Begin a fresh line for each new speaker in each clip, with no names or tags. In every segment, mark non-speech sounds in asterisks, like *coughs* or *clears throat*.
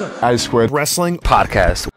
A Squared
Wrestling
Podcast.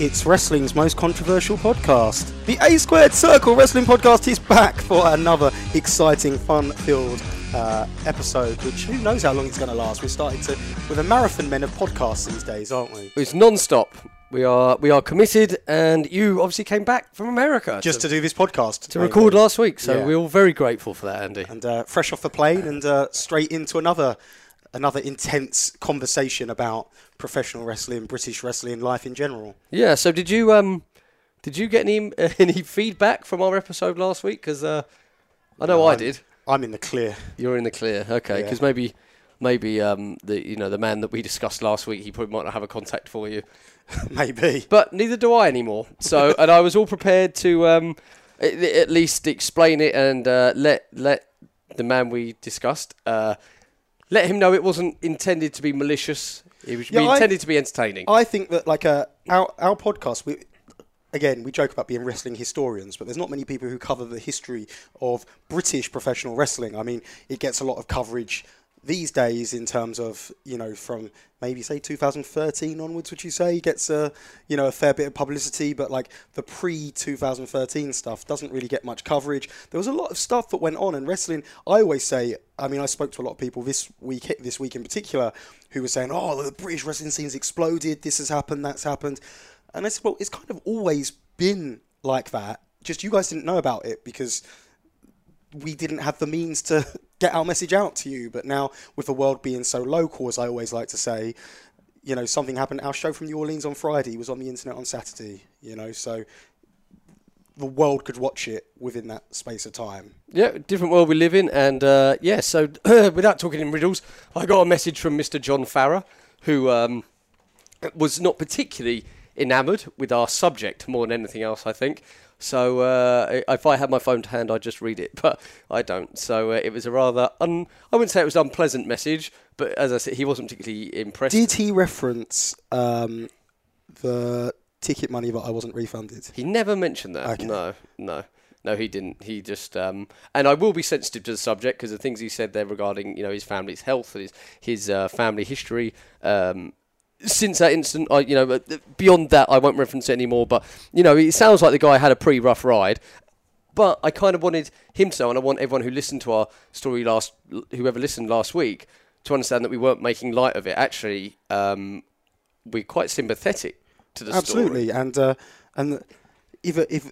It's wrestling's most controversial podcast. The A Squared Circle Wrestling Podcast is back for another exciting, fun-filled uh, episode. Which who knows how long it's going to last? We're starting to with a marathon men of podcasts these days, aren't we?
It's non-stop. We are we are committed, and you obviously came back from America
Just
to,
to do this podcast
to record last week. So
Yeah.
we're all very grateful for that, Andy.
and uh, fresh off the plane and uh, straight into another another intense conversation about professional wrestling, British wrestling, life in general.
Yeah. So did you um did you get any *laughs* any feedback from our episode last week? Because uh, I know
No,
I
I'm-
did.
I'm in the clear.
You're in the clear. Okay.
Yeah.
Because maybe maybe um the you know the man that we discussed last week he probably might not have a contact for you. *laughs*
Maybe.
but neither do I anymore. So, *laughs* and I was all prepared to um, at, at least explain it and uh, let let the man we discussed uh, let him know it wasn't intended to be malicious. It was
Yeah, I-
intended to be entertaining.
I think that like uh, our our podcast, we again we joke about being wrestling historians, but there's not many people who cover the history of British professional wrestling. I mean, it gets a lot of coverage these days in terms of you know from maybe say 2013 onwards would you say gets a you know a fair bit of publicity but like the pre 2013 stuff doesn't really get much coverage. There was a lot of stuff that went on and wrestling. I always say i mean i spoke to a lot of people this week this week in particular who were saying oh the british wrestling scene's exploded. This has happened. That's happened. And i said well it's kind of always been like that. Just you guys didn't know about it because we didn't have the means to *laughs* get our message out to you. But now, with the world being so local, as I always like to say, you know, something happened. Our show from New Orleans on Friday was on the internet on Saturday. You know, so the world could watch it within that space of time.
yeah, different world we live in, and uh, yeah. So, *clears throat* without talking in riddles, I got a message from Mr. John Farrer, who um, was not particularly enamoured with our subject more than anything else, I think. So uh, if I had my phone to hand, I'd just read it, *laughs* but I don't. So uh, it was a rather un- I wouldn't say it was an unpleasant message, but as I said, he wasn't particularly impressed.
Did he reference um, the ticket money that I wasn't refunded?
He never mentioned that.
Okay.
No, no, no, he didn't. He just, um, and I will be sensitive to the subject because the things he said there regarding, you know, his family's health and his his uh, family history. Um, since that incident, I, you know, beyond that, I won't reference it anymore. But you know, it sounds like the guy had a pretty rough ride. But I kind of wanted him to and I want everyone who listened to our story last, whoever listened last week, to understand that we weren't making light of it. Actually, um, we're quite sympathetic to the story.
Absolutely, and uh, and if if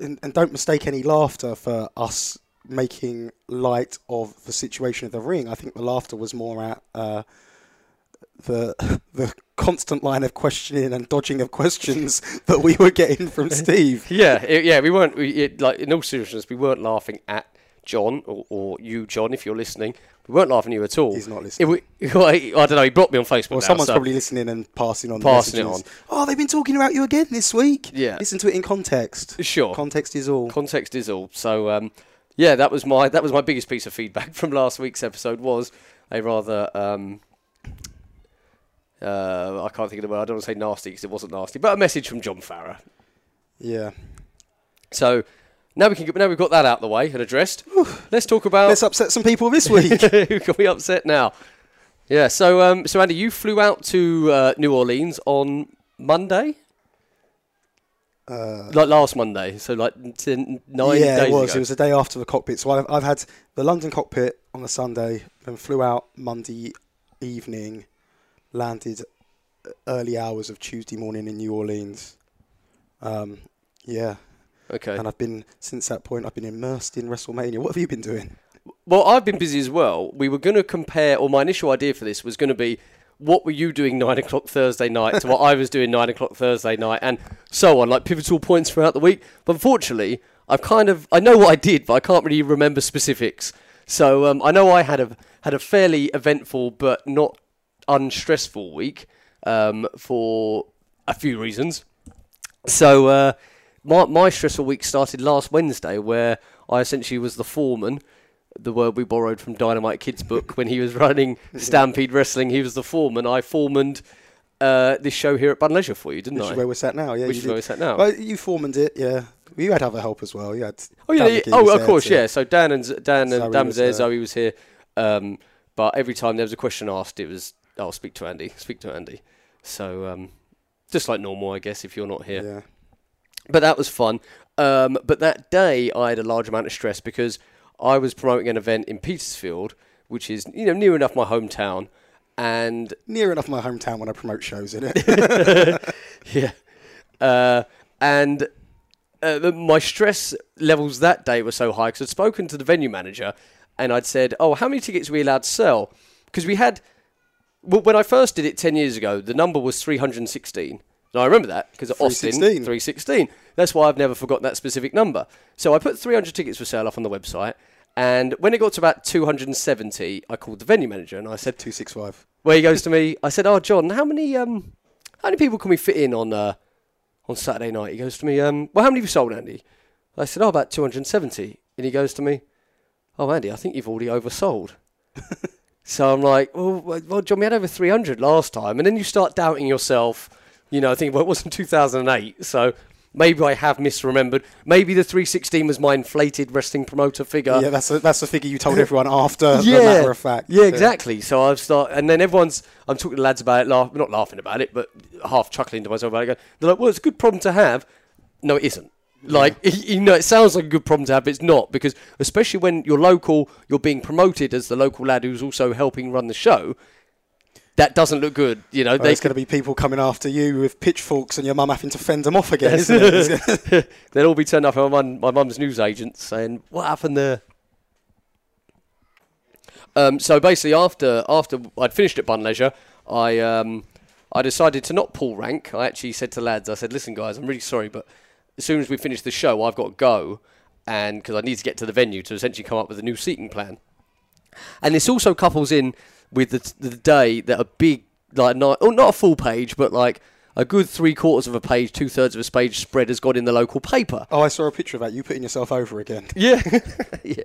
and, and don't mistake any laughter for us making light of the situation of the ring. I think the laughter was more at uh, the the constant line of questioning and dodging of questions *laughs* that we were getting from *laughs* Steve.
Yeah, it, yeah, we weren't we, it, like in all seriousness, we weren't laughing at John or, or you, John, if you're listening. We weren't laughing at you at all.
He's not
It,
listening. *laughs*
we, I don't know. He blocked me on Facebook.
Well,
now,
someone's
so-
probably listening and passing on. the
Passing it
messages. Oh, they've been talking about you again this week.
Yeah.
listen to it in context.
Sure.
context is all.
context is all. So um, yeah, that was my that was my biggest piece of feedback from last week's episode was a rather um, uh, I can't think of the word. I don't want to say nasty because it wasn't nasty, but a message from John Farrer.
yeah.
So now we can now we've got that out of the way and addressed. let's talk about
Let's upset some people this week. *laughs*
who can we upset now? Yeah. So um, so Andy, you flew out to uh, New Orleans on Monday.
Uh,
like last Monday, so like ten, nine
yeah,
days
it was.
ago.
It was the day after the cockpit. So I've, I've had the London cockpit on the Sunday, then flew out Monday evening, landed early hours of Tuesday morning in New Orleans. Um, yeah,
okay.
and I've been since that point. I've been immersed in WrestleMania. What have you been doing?
Well, I've been busy as well. We were going to compare, or my initial idea for this was going to be, what were you doing nine o'clock Thursday night to what I was doing nine o'clock Thursday night, and so on, like pivotal points throughout the week. But unfortunately, I've kind of I know what I did, but I can't really remember specifics. So um, I know I had a had a fairly eventful but not unstressful week um, for a few reasons. So uh, my my stressful week started last Wednesday, where I essentially was the foreman. The word we borrowed from Dynamite Kid's book when he was running *laughs* Stampede Wrestling, he was the foreman. I foremaned uh, this show here at Bunn Leisure for you, didn't
Which
I?
is where we're sat now. Yeah,
Which
you
is where
did.
we're sat now.
Well, you foremaned it, yeah. You had other help as well. You had.
Oh yeah,
Dan
yeah.
McGee
oh of
there
course, yeah. So Dan and Z- Dan and
Zoe
Dan was
was
there,
there.
Zoe was here. Um, but every time there was a question asked, it was, "Oh, speak to Andy, speak to Andy." So um, just like normal, I guess, if you're not here.
Yeah.
But that was fun. Um, but that day, I had a large amount of stress because I was promoting an event in Petersfield, which is you know near enough my hometown, and
Near enough my hometown when I promote shows in it. *laughs*
Yeah. Uh, and uh, my stress levels that day were so high because I'd spoken to the venue manager and I'd said, Oh, how many tickets are we allowed to sell? Because we had, when I first did it 10 years ago, the number was 316. And I remember that because at Austin,
316.
316. That's why I've never forgotten that specific number. So I put 300 tickets for sale up on the website. And when it got to about 270, I called the venue manager and I said,
265.
where he goes to me, I said, "Oh, John, how many um, how many people can we fit in on uh, on Saturday night?" He goes to me, um, "Well, how many have you sold, Andy?" I said, "Oh, about 270." And he goes to me, "Oh, Andy, I think you've already oversold." *laughs* so I'm like, oh, "Well, well, well, John, we had over 300 last time," and then you start doubting yourself. You know, thinking, *laughs* "Well, it wasn't 2008, so." Maybe I have misremembered. Maybe the 316 was my inflated wrestling promoter figure.
yeah, that's a, that's the figure you told *laughs* everyone after
yeah,
matter of fact.
Yeah, exactly. So I've start, and then everyone's. I'm talking to lads about it, laugh, not laughing about it, but half chuckling to myself about it. Go, They're like, "Well, it's a good problem to have." No, it isn't. Like *laughs* you know, it sounds like a good problem to have, but it's not because especially when you're local, you're being promoted as the local lad who's also helping run the show. That doesn't look good. You know,
Well, there's going to be people coming after you with pitchforks and your mum having to fend them off again, isn't it? *laughs* *laughs*
They'll all be turned up at my my mum's news agent saying, "What happened there?" Um, so basically, after after I'd finished at Bunn Leisure, I um, I decided to not pull rank. I actually said to lads, I said, "Listen, guys, I'm really sorry, but as soon as we finish the show, I've got to go, and because I need to get to the venue to essentially come up with a new seating plan." And this also couples in with the, the day that a big, like, not, oh, not a full page, but like a good three quarters of a page, two thirds of a page spread has got in the local paper.
oh, I saw a picture of that. You putting yourself over again. *laughs*
Yeah, *laughs* yeah,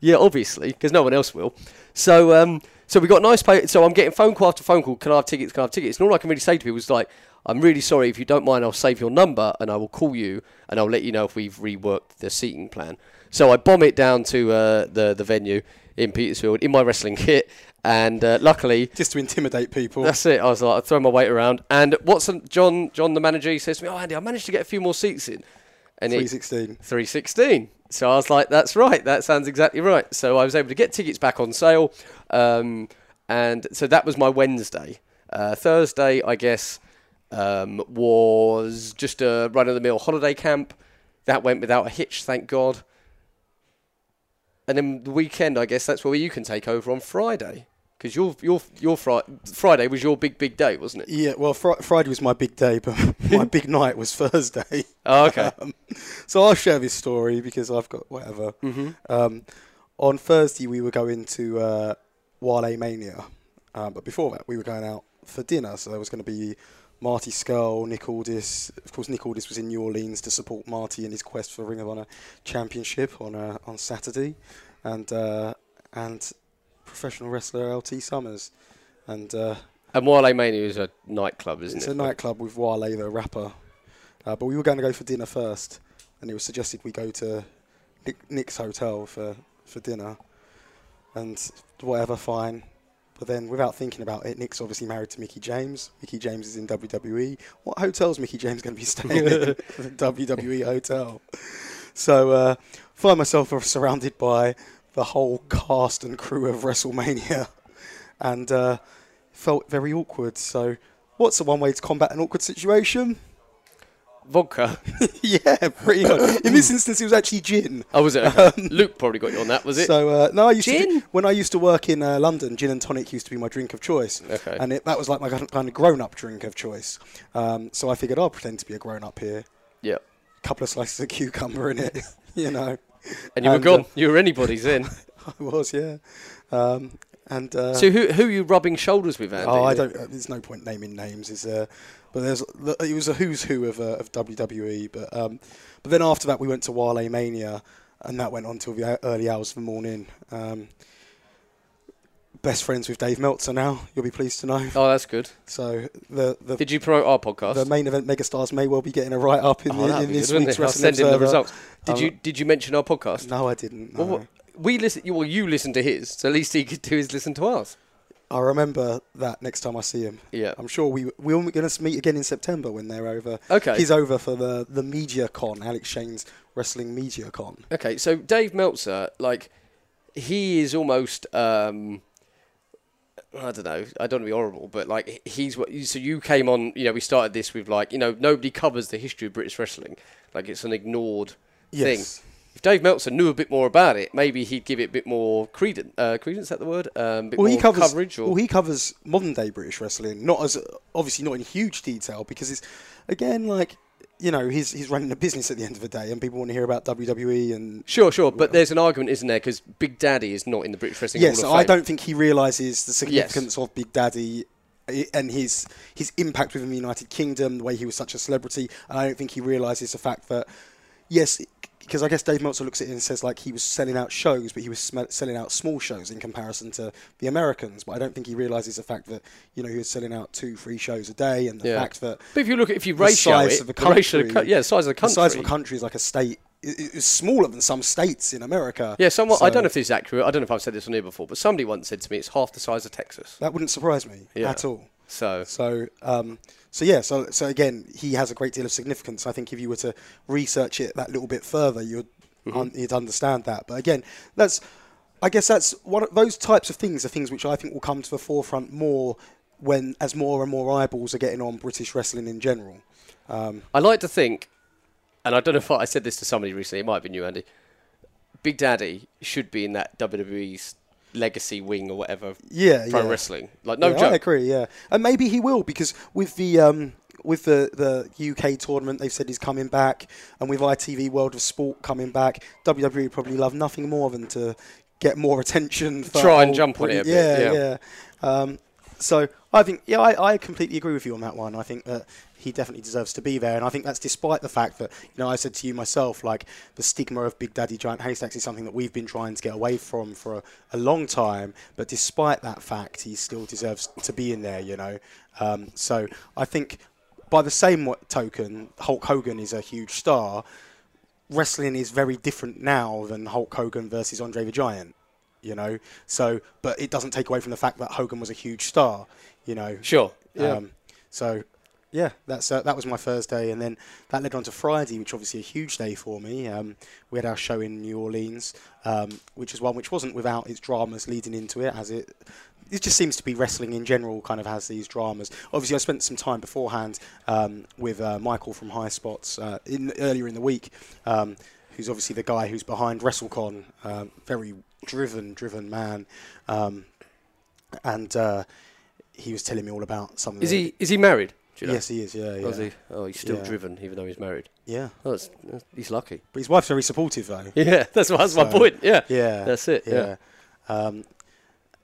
yeah. Obviously, because no one else will. So, um, so we got nice pay. So I'm getting phone call after phone call. Can I have tickets? Can I have tickets? And all I can really say to people is like, I'm really sorry. If you don't mind, I'll save your number and I will call you and I'll let you know if we've reworked the seating plan. So I bomb it down to uh, the the venue in Petersfield in my wrestling kit, and uh, luckily
Just to intimidate people.
that's it. I was like, I throw my weight around, and Watson, John, John, the manager, he says to me, "Oh, Andy, I managed to get a few more seats in." And he,
316.
316. So I was like, that's right. That sounds exactly right. So I was able to get tickets back on sale. Um, and so that was my Wednesday. Uh, Thursday, I guess, um, was just a run of the mill holiday camp. That went without a hitch, thank God. And then the weekend, I guess that's where you can take over on Friday. Because your, your, your fri- Friday was your big, big day, wasn't it?
Yeah, well, fr- Friday was my big day, but *laughs* my big night was Thursday. *laughs*
Oh, okay.
Um, so I'll share this story because I've got whatever.
hmm
Um, on Thursday, we were going to uh, Wale Mania. Um, but before that, we were going out for dinner. So there was going to be Marty Scurll, Nick Aldis. Of course, Nick Aldis was in New Orleans to support Marty in his quest for Ring of Honor Championship on uh, on Saturday. And, uh, and professional wrestler LT Summers. And uh,
And Wale Mania is a nightclub, isn't
it's
it?
It's a nightclub with Wale, the rapper. Uh, but we were going to go for dinner first, and it was suggested we go to Nick, Nick's hotel for, for dinner. And whatever, fine. But then, without thinking about it, Nick's obviously married to Mickie James. Mickie James is in WWE. What hotel's Mickie James going to be *laughs* staying in? WWE hotel. So, uh, find myself surrounded by the whole cast and crew of WrestleMania, and uh, felt very awkward. So, what's the one way to combat an awkward situation?
Vodka. *laughs*
yeah, pretty much. In this instance, it was actually gin.
Oh, was it? Okay. Luke probably got you on that, was it?
So uh, no, I used to
Gin?
do, when I used to work in uh, London, gin and tonic used to be my drink of choice,
okay.
and it, that was like my kind of grown-up drink of choice. Um, so I figured I'll pretend to be a grown-up here.
Yep.
couple of slices of cucumber in it, *laughs* you know.
And you were
and,
gone.
uh,
you were anybody's in. *laughs*
I was, yeah. Um, and uh,
so who who are you rubbing shoulders with, Andy?
Oh, I don't. Uh, there's no point naming names. Is there? But there's. It was a who's who of uh, of WWE. But um, but then after that, we went to Wale Mania, and that went on till the early hours of the morning. Um, best friends with Dave Meltzer now. You'll be pleased to know.
Oh, that's good.
So the the,
Did you promote our podcast?
the main event megastars may well be getting a write up in,
oh,
the, in this
good,
week's
it? I'll
Wrestling
send him the results. Did
Um,
you Did you mention our podcast?
No, I didn't.
Well,
no.
what- we listen. Well, you listen to his, so at least he could do is listen to us.
I'll remember that next time I see him.
Yeah.
I'm sure we we're going to meet again in September when they're over.
Okay.
He's over for the the Media Con, Alex Shane's Wrestling Media Con.
Okay, so Dave Meltzer, like, he is almost. Um, I don't know. I don't want to be horrible, but like he's what. So you came on. You know, we started this with like you know nobody covers the history of British wrestling. Like it's an ignored thing.
Yes.
If Dave Meltzer knew a bit more about it, maybe he'd give it a bit more credence. Uh, credence, is that the word? Um,
Well,
more
he covers
coverage. Or
well, he covers modern day British wrestling, not as obviously not in huge detail because it's again like you know he's he's running a business at the end of the day, and people want to hear about WWE and
sure, sure, but there's an argument, isn't there? Because Big Daddy is not in the British Wrestling
yes,
Hall of
I don't think he realizes the significance of Big Daddy and his his impact within the United Kingdom, the way he was such a celebrity, and I don't think he realizes the fact that yes, because I guess Dave Meltzer looks at it and says like he was selling out shows, but he was sm- selling out small shows in comparison to the Americans. But I don't think he realizes the fact that you know he was selling out two, three shows a day, and the
Yeah.
fact that
But if you look at if you
the
ratio
size
it,
of the country-
co- yeah, the size of the country, the
size of a country is like a state. i- i- Is smaller than some states in America.
Yeah, someone. I don't know if this is accurate. I don't know if I've said this on here before, but somebody once said to me it's half the size of Texas.
That wouldn't surprise me
Yeah.
at all.
So
So, um, so yeah, so so again, he has a great deal of significance. I think if you were to research it that little bit further, you'd
Mm-hmm.
un- you'd understand that. But again, that's I guess that's one of those types of things are things which I think will come to the forefront more when as more and more eyeballs are getting on British wrestling in general. Um,
I like to think, and I don't know if I said this to somebody recently. It might have been you, Andy. Big Daddy should be in that WWE's legacy wing or whatever.
yeah,
Pro
yeah.
wrestling, like no
yeah, I agree. Yeah, and maybe he will because with the um, with the the UK tournament, they've said he's coming back, and with ITV World of Sport coming back, WWE probably love nothing more than to get more *laughs* attention. For
Try and jump on it a
Brit-
bit,
Yeah,
yeah.
yeah. Um, so I think, yeah, I, I completely agree with you on that one. I think that he definitely deserves to be there, and I think that's despite the fact that you know I said to you myself, like the stigma of Big Daddy Giant Haystacks is something that we've been trying to get away from for a, a long time. But despite that fact, he still deserves to be in there. You know, um, so I think by the same token, Hulk Hogan is a huge star. Wrestling is very different now than Hulk Hogan versus Andre the Giant. You know, so but it doesn't take away from the fact that Hogan was a huge star. You know,
Sure. Yeah.
um, so, yeah, that's uh, that was my Thursday, and then that led on to Friday, which obviously a huge day for me. Um, we had our show in New Orleans, um, which is one which wasn't without its dramas leading into it, as it. It just seems to be wrestling in general kind of has these dramas. Obviously, I spent some time beforehand um, with uh, Michael from Highspots uh, in earlier in the week, um, who's obviously the guy who's behind WrestleCon. Um, very driven, driven man, um, and uh, he was telling me all about some. Of
is
the,
he is he married? You know?
Yes, he is. Yeah,
Oh,
yeah,
is he? Oh, he's still
Yeah.
driven, even though he's married.
yeah.
Oh, that's, that's- he's lucky.
But his wife's very supportive, though. *laughs*
Yeah, that's, that's my point. Yeah.
Yeah,
That's it, yeah.
Um,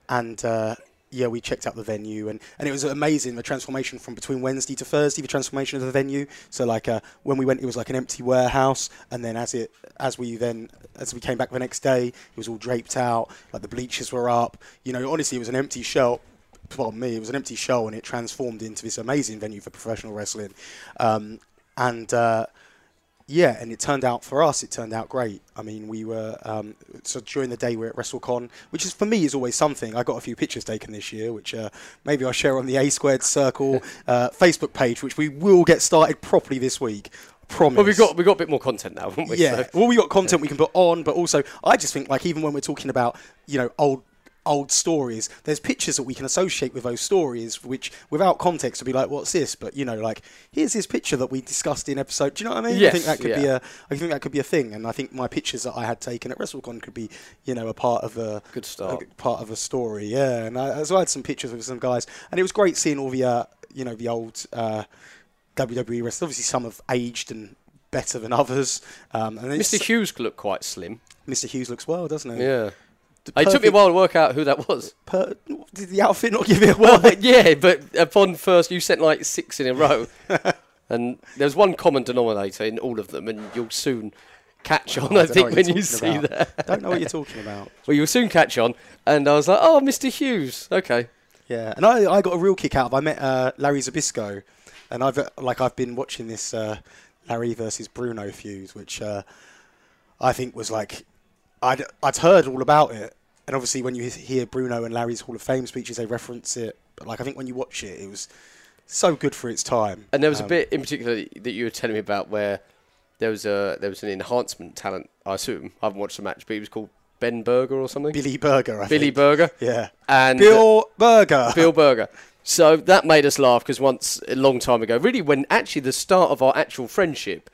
and uh, yeah, we checked out the venue, and, and it was amazing the transformation from between Wednesday to Thursday. The transformation of the venue. So like uh, when we went, it was like an empty warehouse, and then as it as we then as we came back the next day, it was all draped out. Like the bleachers were up. You know, honestly, it was an empty shell. Pardon me, it was an empty show, and it transformed into this amazing venue for professional wrestling. Um, and uh, yeah, and it turned out for us. It turned out great. I mean, we were um, so during the day we are at WrestleCon, which is for me is always something. I got a few pictures taken this year, which uh, maybe I'll share on the A Squared Circle *laughs* uh, Facebook page, which we will get started properly this week. Promise.
Well, we've got we've got a bit more content now, haven't we?
Yeah.
So-
Well, we got content we can put on, but also I just think like even when we're talking about you know old old stories, there's pictures that we can associate with those stories, which without context would be like, what's this? But you know, like here's this picture that we discussed in episode. Do you know what I mean? I think that could be a I think that could be a thing, and I think my pictures that I had taken at WrestleCon could be you know a part of a
Good start.
a part of a story. Yeah, and I, so I had some pictures with some guys, and it was great seeing all the uh, you know the old. Uh, WWE wrestlers. Obviously, some have aged and better than others. Um, and
Mr. Hughes looked quite slim.
Mr. Hughes looks well, doesn't he?
Yeah. It took me a while to work out who that was.
per- did the outfit not give it
Well,
away? *laughs*
yeah, but upon first, you sent like six in a row, *laughs* and there's one common denominator in all of them, and you'll soon catch on.
Oh, I
I think when you see
about.
that.
I don't know what you're talking about. *laughs*
Well, you'll soon catch on. And I was like, oh, Mr. Hughes. Okay.
Yeah, and I, I got a real kick out of. I met uh, Larry Zbyszko, and I've uh, like I've been watching this uh, Larry versus Bruno feud, which uh, I think was like I'd I'd heard all about it, and obviously when you hear Bruno and Larry's Hall of Fame speeches, they reference it. But like I think when you watch it, it was so good for its time.
And there was a
Um,
bit in particular that you were telling me about where there was a there was an enhancement talent. I assume I haven't watched the match, but he was called Ben Berger or something.
Billy Burger. I
Billy
think.
Berger
Yeah.
and
Bill Burger.
Bill Berger. So that made us laugh because once a long time ago, really when actually the start of our actual friendship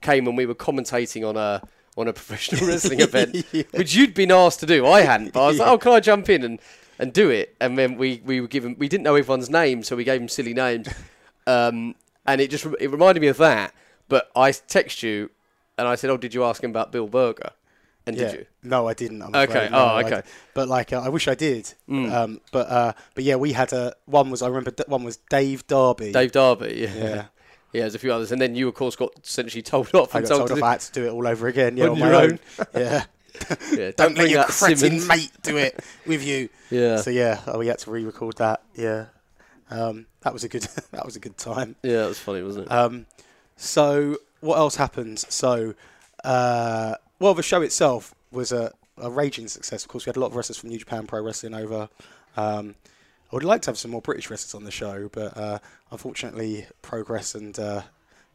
came when we were commentating on a on a professional *laughs* wrestling event, *laughs*
Yeah.
which you'd been asked to do. I hadn't, but I was like, "Oh, can I jump in and, and do it?" And then we, we were given we didn't know everyone's name, so we gave them silly names, *laughs* um, and it just it reminded me of that. But I text you, and I said, "Oh, did you ask him about Bill Berger?" And
Yeah.
did you?
No, I didn't. I'm
Okay.
afraid. No,
Oh, okay. Mm.
but like, uh, I wish I did. Um, but uh, but yeah, we had a one was I remember one was Dave Darby.
Dave Darby. Yeah.
Yeah.
Yeah, there's a few others, and then you, of course, got essentially told off
I
and
got
told,
told
to
off I had to do it all over again. Yeah,
On
on,
your
my
own.
own. *laughs* yeah. *laughs*
yeah,
Don't let your cretin
Simmons.
mate do it with you.
Yeah,
So yeah, oh, we had to re-record that. Yeah. Um, that was a good. *laughs* that was a good time.
yeah, that was funny, wasn't it?
Um, so what else happened? So, uh, well, the show itself was a, a raging success. Of course, we had a lot of wrestlers from New Japan Pro Wrestling over. Um, I would like to have some more British wrestlers on the show, but uh, unfortunately, Progress and uh,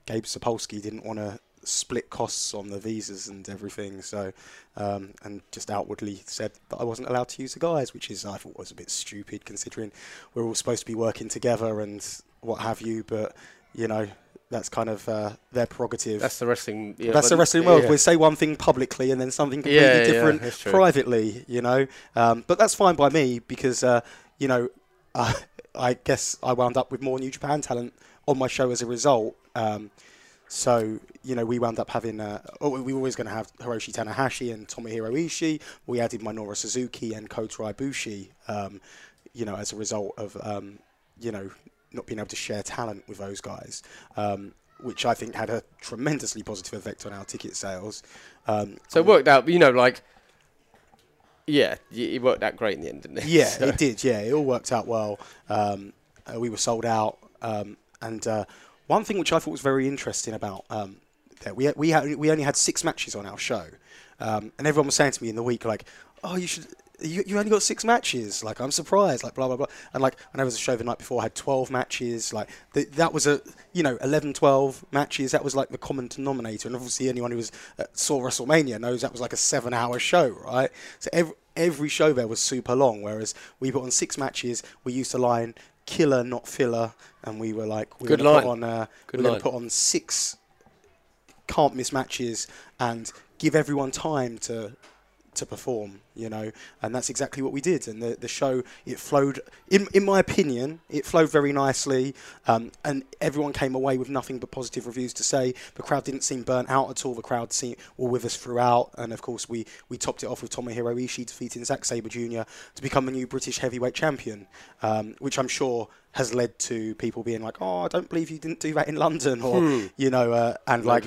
Gabe Sapolsky didn't want to split costs on the visas and everything. So, um, and just outwardly said that I wasn't allowed to use the guys, which is I thought was a bit stupid considering we're all supposed to be working together and what have you. But you know, that's kind of uh, their prerogative.
That's the wrestling. Yeah,
That's the wrestling world.
yeah.
We say one thing publicly and then something completely
Yeah,
different privately, you know. Um, but that's fine by me because, uh, you know, uh, I guess I wound up with more New Japan talent on my show as a result. Um, so, you know, we wound up having, uh, oh, we were always going to have Hiroshi Tanahashi and Tomohiro Ishii. We added Minoru Suzuki and Kota Ibushi, um, you know, as a result of, um, you know, not being able to share talent with those guys, um, which I think had a tremendously positive effect on our ticket sales. Um,
So it worked out, you know, like, yeah, it worked out great in the end, didn't it?
Yeah, *laughs*
So-
it did. Yeah, it all worked out well. Um, uh, we were sold out, um, and uh, one thing which I thought was very interesting about um, that we we had, we only had six matches on our show, um, and everyone was saying to me in the week like, "Oh, you should." You, you only got six matches. Like I'm surprised. Like blah blah blah. And like I know there was a show the night before I had 12 matches. Like th- that was a you know 11, 12 matches. That was like the common denominator. And obviously anyone who was uh, saw WrestleMania knows that was like a seven-hour show, right? So every every show there was super long. Whereas we put on six matches. We used to line killer, not filler, and we were like we were gonna put on uh,
Good
we are going to put on six can't miss matches and give everyone time to to perform, you know, and that's exactly what we did. And the the show it flowed, in in my opinion, it flowed very nicely, um, and everyone came away with nothing but positive reviews to say. The crowd didn't seem burnt out at all. The crowd seemed were with us throughout, and of course we we topped it off with Tomohiro Ishii defeating Zack Sabre Jr. to become the new British heavyweight champion, um, which I'm sure has led to people being like, "Oh, I don't believe you didn't do that in London," or you know, uh, and like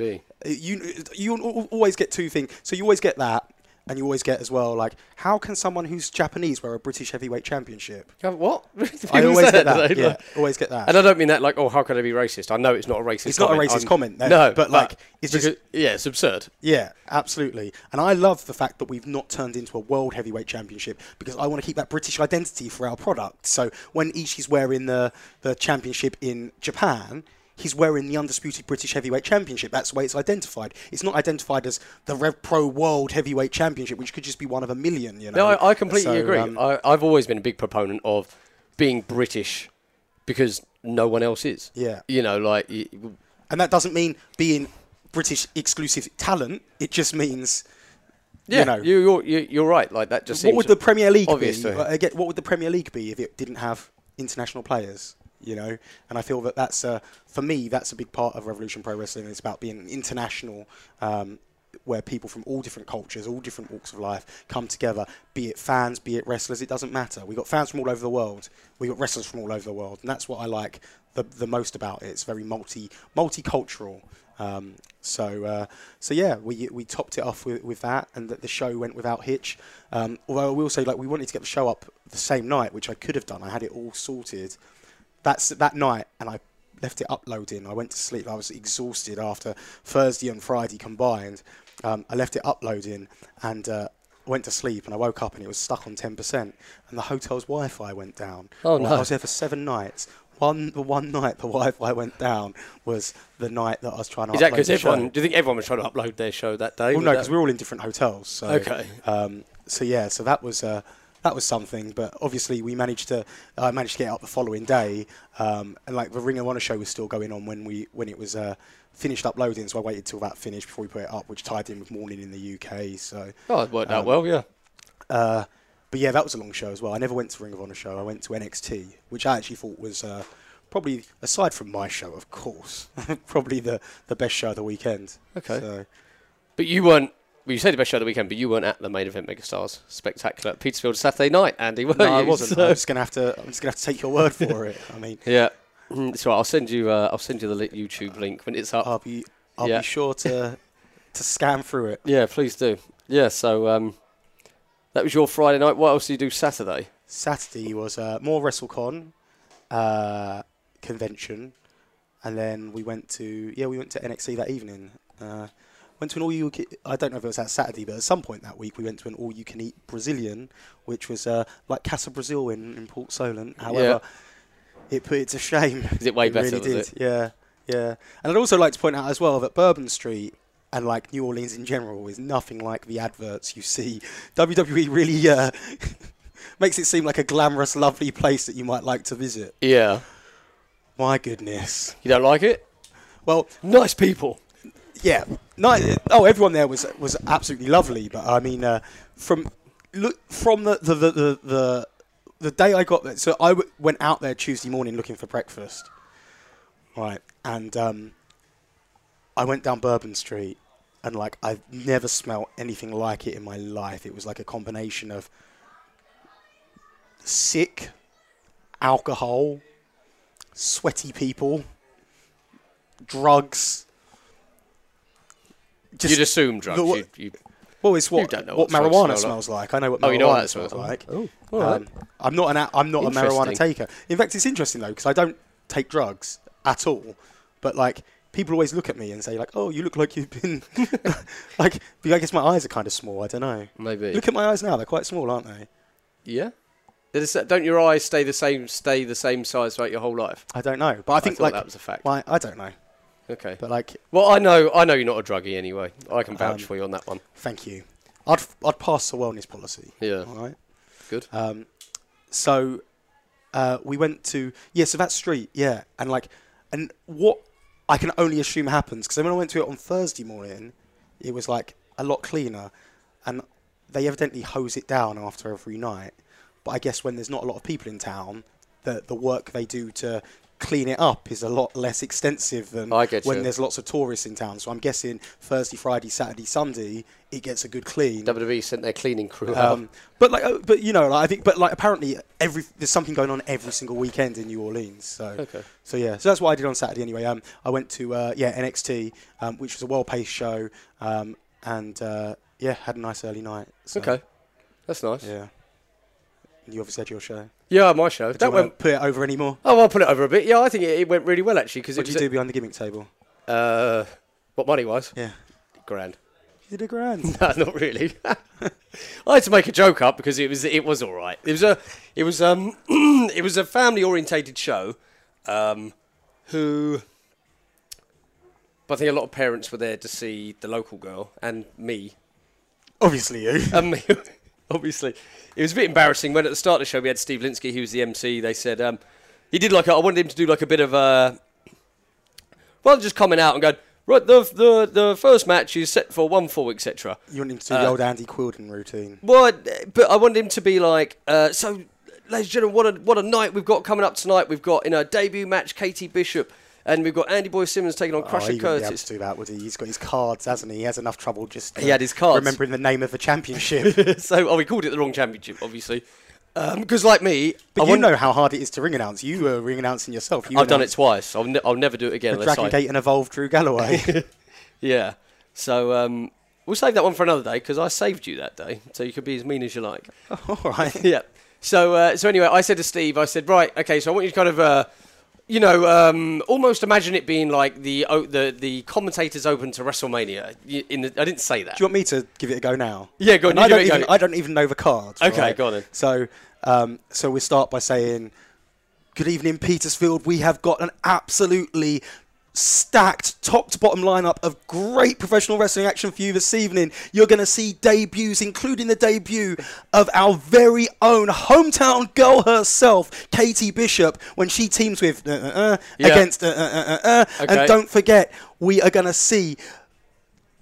you you always get two things. So you always get that, and you always get as well like, how can someone who's Japanese wear a British heavyweight championship?
What? *laughs*
I always get
that,
that.
don't?
Yeah, *laughs* always get that.
And I don't mean that like, oh, how can I be racist? I know it's not a racist.
It's not a racist
I'm-
comment, no,
No,
but, like, it's just-
yeah, it's absurd.
Yeah, absolutely. And I love the fact that we've not turned into a world heavyweight championship because I want to keep that British identity for our product. So when Ishii's wearing the, the championship in Japan, he's wearing the undisputed British heavyweight championship. That's the way it's identified. It's not identified as the Rev Pro World Heavyweight Championship, which could just be one of a million, you know.
No, I, I completely
So,
agree.
um,
I, I've always been a big proponent of being British because no one else is.
Yeah.
You know, like
and that doesn't mean being British exclusive talent. It just means
yeah,
you know.
you, you're you- you're right. Like that just
what would the Premier League be? Again, what would the Premier League be if it didn't have international players? You know, and I feel that that's a, for me that's a big part of Revolution Pro Wrestling. It's about being international, um, where people from all different cultures, all different walks of life come together. Be it fans, be it wrestlers, it doesn't matter. We got fans from all over the world. We got wrestlers from all over the world, and that's what I like the the most about it. It's very multi multicultural, Um, so uh, so yeah, we we topped it off with, with that, and that the show went without hitch. Um, although I will say, like we wanted to get the show up the same night, which I could have done. I had it all sorted. That's that night, and I left it uploading. I went to sleep. I was exhausted after Thursday and Friday combined. Um, I left it uploading and uh, went to sleep. And I woke up and it was stuck on ten percent. And the hotel's Wi-Fi went down.
Oh, no.
I was there for seven nights. One the one night the Wi-Fi went down was the night that I was trying to.
Is that
upload
because
the show.
everyone? Do you think everyone was trying to upload their show that day?
Well, no, because we're all in different hotels. So,
Okay.
Um, so yeah, so that was uh, that was something. But obviously, we managed to. I managed to get up the following day, um, and like the Ring of Honor show was still going on when we when it was uh, finished uploading. So I waited till that finished before we put it up, which tied in with morning in the UK. So,
Oh, it worked out
Um,
well. Yeah.
uh, but yeah, that was a long show as well. I never went to Ring of Honor show. I went to NXT, which I actually thought was. Uh, Probably aside from my show, of course, *laughs* probably the, the best show of the weekend.
Okay.
So,
But you weren't. Well, you said the best show of the weekend, but you weren't at the main event Megastars Spectacular at Petersfield Saturday night, Andy.
No, I wasn't.
So-
I'm just gonna have to. I'm just gonna have to take your word for *laughs* it. I mean,
Yeah. Mm, That's. I'll send you. Uh, I'll send you the YouTube link when it's up.
I'll be. I'll
Yeah.
be sure to to scan through it.
yeah, please do. Yeah. So um, that was your Friday night. What else did you do Saturday?
Saturday was uh, more WrestleCon uh, convention, and then we went to yeah we went to NXT that evening. Uh, went to an all you can, I don't know if it was that Saturday, but at some point that week we went to an all you can eat Brazilian, which was uh, like Casa Brazil in, in Port Solent. However, it put it to shame. *laughs*
Is it way
It
better?
really
was
did.
it?
Yeah, yeah. And I'd also like to point out as well that Bourbon Street and like New Orleans in general is nothing like the adverts you see. *laughs* WWE really uh, *laughs* makes it seem like a glamorous, lovely place that you might like to visit.
Yeah.
My goodness.
You don't like it?
Well,
Nice people.
Yeah. No, oh, everyone there was was absolutely lovely. But I mean, uh, from look from the the, the the the the day I got there. So I w- went out there Tuesday morning looking for breakfast, right? And um, I went down Bourbon Street, and like I've never smelt anything like it in my life. It was like a combination of sick, alcohol, sweaty people, drugs.
You'd assume drugs.
the-
you, you,
Well, it's
You
what,
don't know
what
what
marijuana
smell
smells like. I know what
oh,
marijuana
you know what
smells
smells
like.
Oh, all right.
Um, I'm not an I'm not a marijuana taker. In fact, it's interesting though because I don't take drugs at all. But like people always look at me and say like, "Oh, you look like you've been *laughs* like." I guess my eyes are kind of small. I don't know.
Maybe.
Look at my eyes now; they're quite small, aren't they?
yeah. Don't your eyes stay the same? Stay the same size throughout your whole life?
I don't know, but I think like
that was a fact.
my, I don't know,
Okay.
but like,
Well, I know. I know you're not a druggie anyway. I can vouch
Um,
for you on that one.
thank you. I'd I'd pass the wellness policy.
Yeah.
All right.
Good.
Um, so uh, we went to yeah, so that street, yeah, and like, and what I can only assume happens because when I went to it on Thursday morning, it was like a lot cleaner, and they evidently hose it down after every night. But I guess when there's not a lot of people in town, the the work they do to clean it up is a lot less extensive than when there's lots of tourists in town. So I'm guessing Thursday, Friday, Saturday, Sunday, it gets a good clean.
WWE sent their cleaning crew out.
Um, but like, uh, but you know, like, I think, but like, apparently, every there's something going on every single weekend in New Orleans. So,
Okay.
so yeah, so that's what I did on Saturday anyway. Um, I went to uh, yeah NXT, um, which was a well-paced show, um, and uh, yeah, had a nice early night. So,
Okay. That's nice.
Yeah. You obviously had your show.
Yeah, my show.
Do
that
you wanna
went.
put it over anymore?
Oh, I'll put it over a bit. Yeah, I think it, it went really well actually because
What
it
did you do behind the gimmick table?
Uh, what money was?
Yeah,
Grand.
you did a grand. *laughs*
No, not really. *laughs* I had to make a joke up because it was it was all right. It was a it was um *clears throat* it was a family orientated show, um, who. But I think a lot of parents were there to see the local girl and me
obviously you.
and me, *laughs* *laughs* obviously. It was a bit embarrassing when at the start of the show we had Steve Linsky, who was the MC. They said um, he did like a, I wanted him to do like a bit of a well, just coming out and going right. The the the first match is set for one four etc.
You want him to do the
Uh,
old Andy Quildan routine.
Well, but I wanted him to be like, uh, so, ladies and gentlemen, what a what a night we've got coming up tonight. We've got in our debut match Katie Bishop, and we've got Andy Boy Simmons taking on
Oh,
Crusher
he wouldn't be able
Curtis.
to do that, would he? He's got his cards, hasn't he? He has enough trouble just
He had his cards.
remembering the name of the championship. *laughs*
so, oh, we called it the wrong championship, obviously. Because, like me,
But
I
you know how hard it is to ring announce. You were ring announcing yourself. You
I've done it twice. I'll, ne- I'll never do it again.
The Dragon
I-
Gate and Evolved Drew Galloway. *laughs* *laughs*
Yeah. So um, we'll save that one for another day because I saved you that day, so you can be as mean as you like.
All right.
yeah. So uh, so anyway, I said to Steve, I said, right, okay, so I want you to kind of. Uh, you know, um, almost imagine it being like the o- the the commentators open to WrestleMania. In the, I didn't say that.
Do you want me to give it a go now?
Yeah, go on,
I don't
it a go.
even I don't even know the cards.
Okay,
right?
go on then.
So, um, so we start by saying, "Good evening, Petersfield. We have got an absolutely." Stacked top to bottom lineup of great professional wrestling action for you this evening. You're going to see debuts, including the debut of our very own hometown girl herself, Katie Bishop, when she teams with uh, uh, uh,
Yeah.
against uh, uh, uh.
Okay.
And don't forget, we are going to see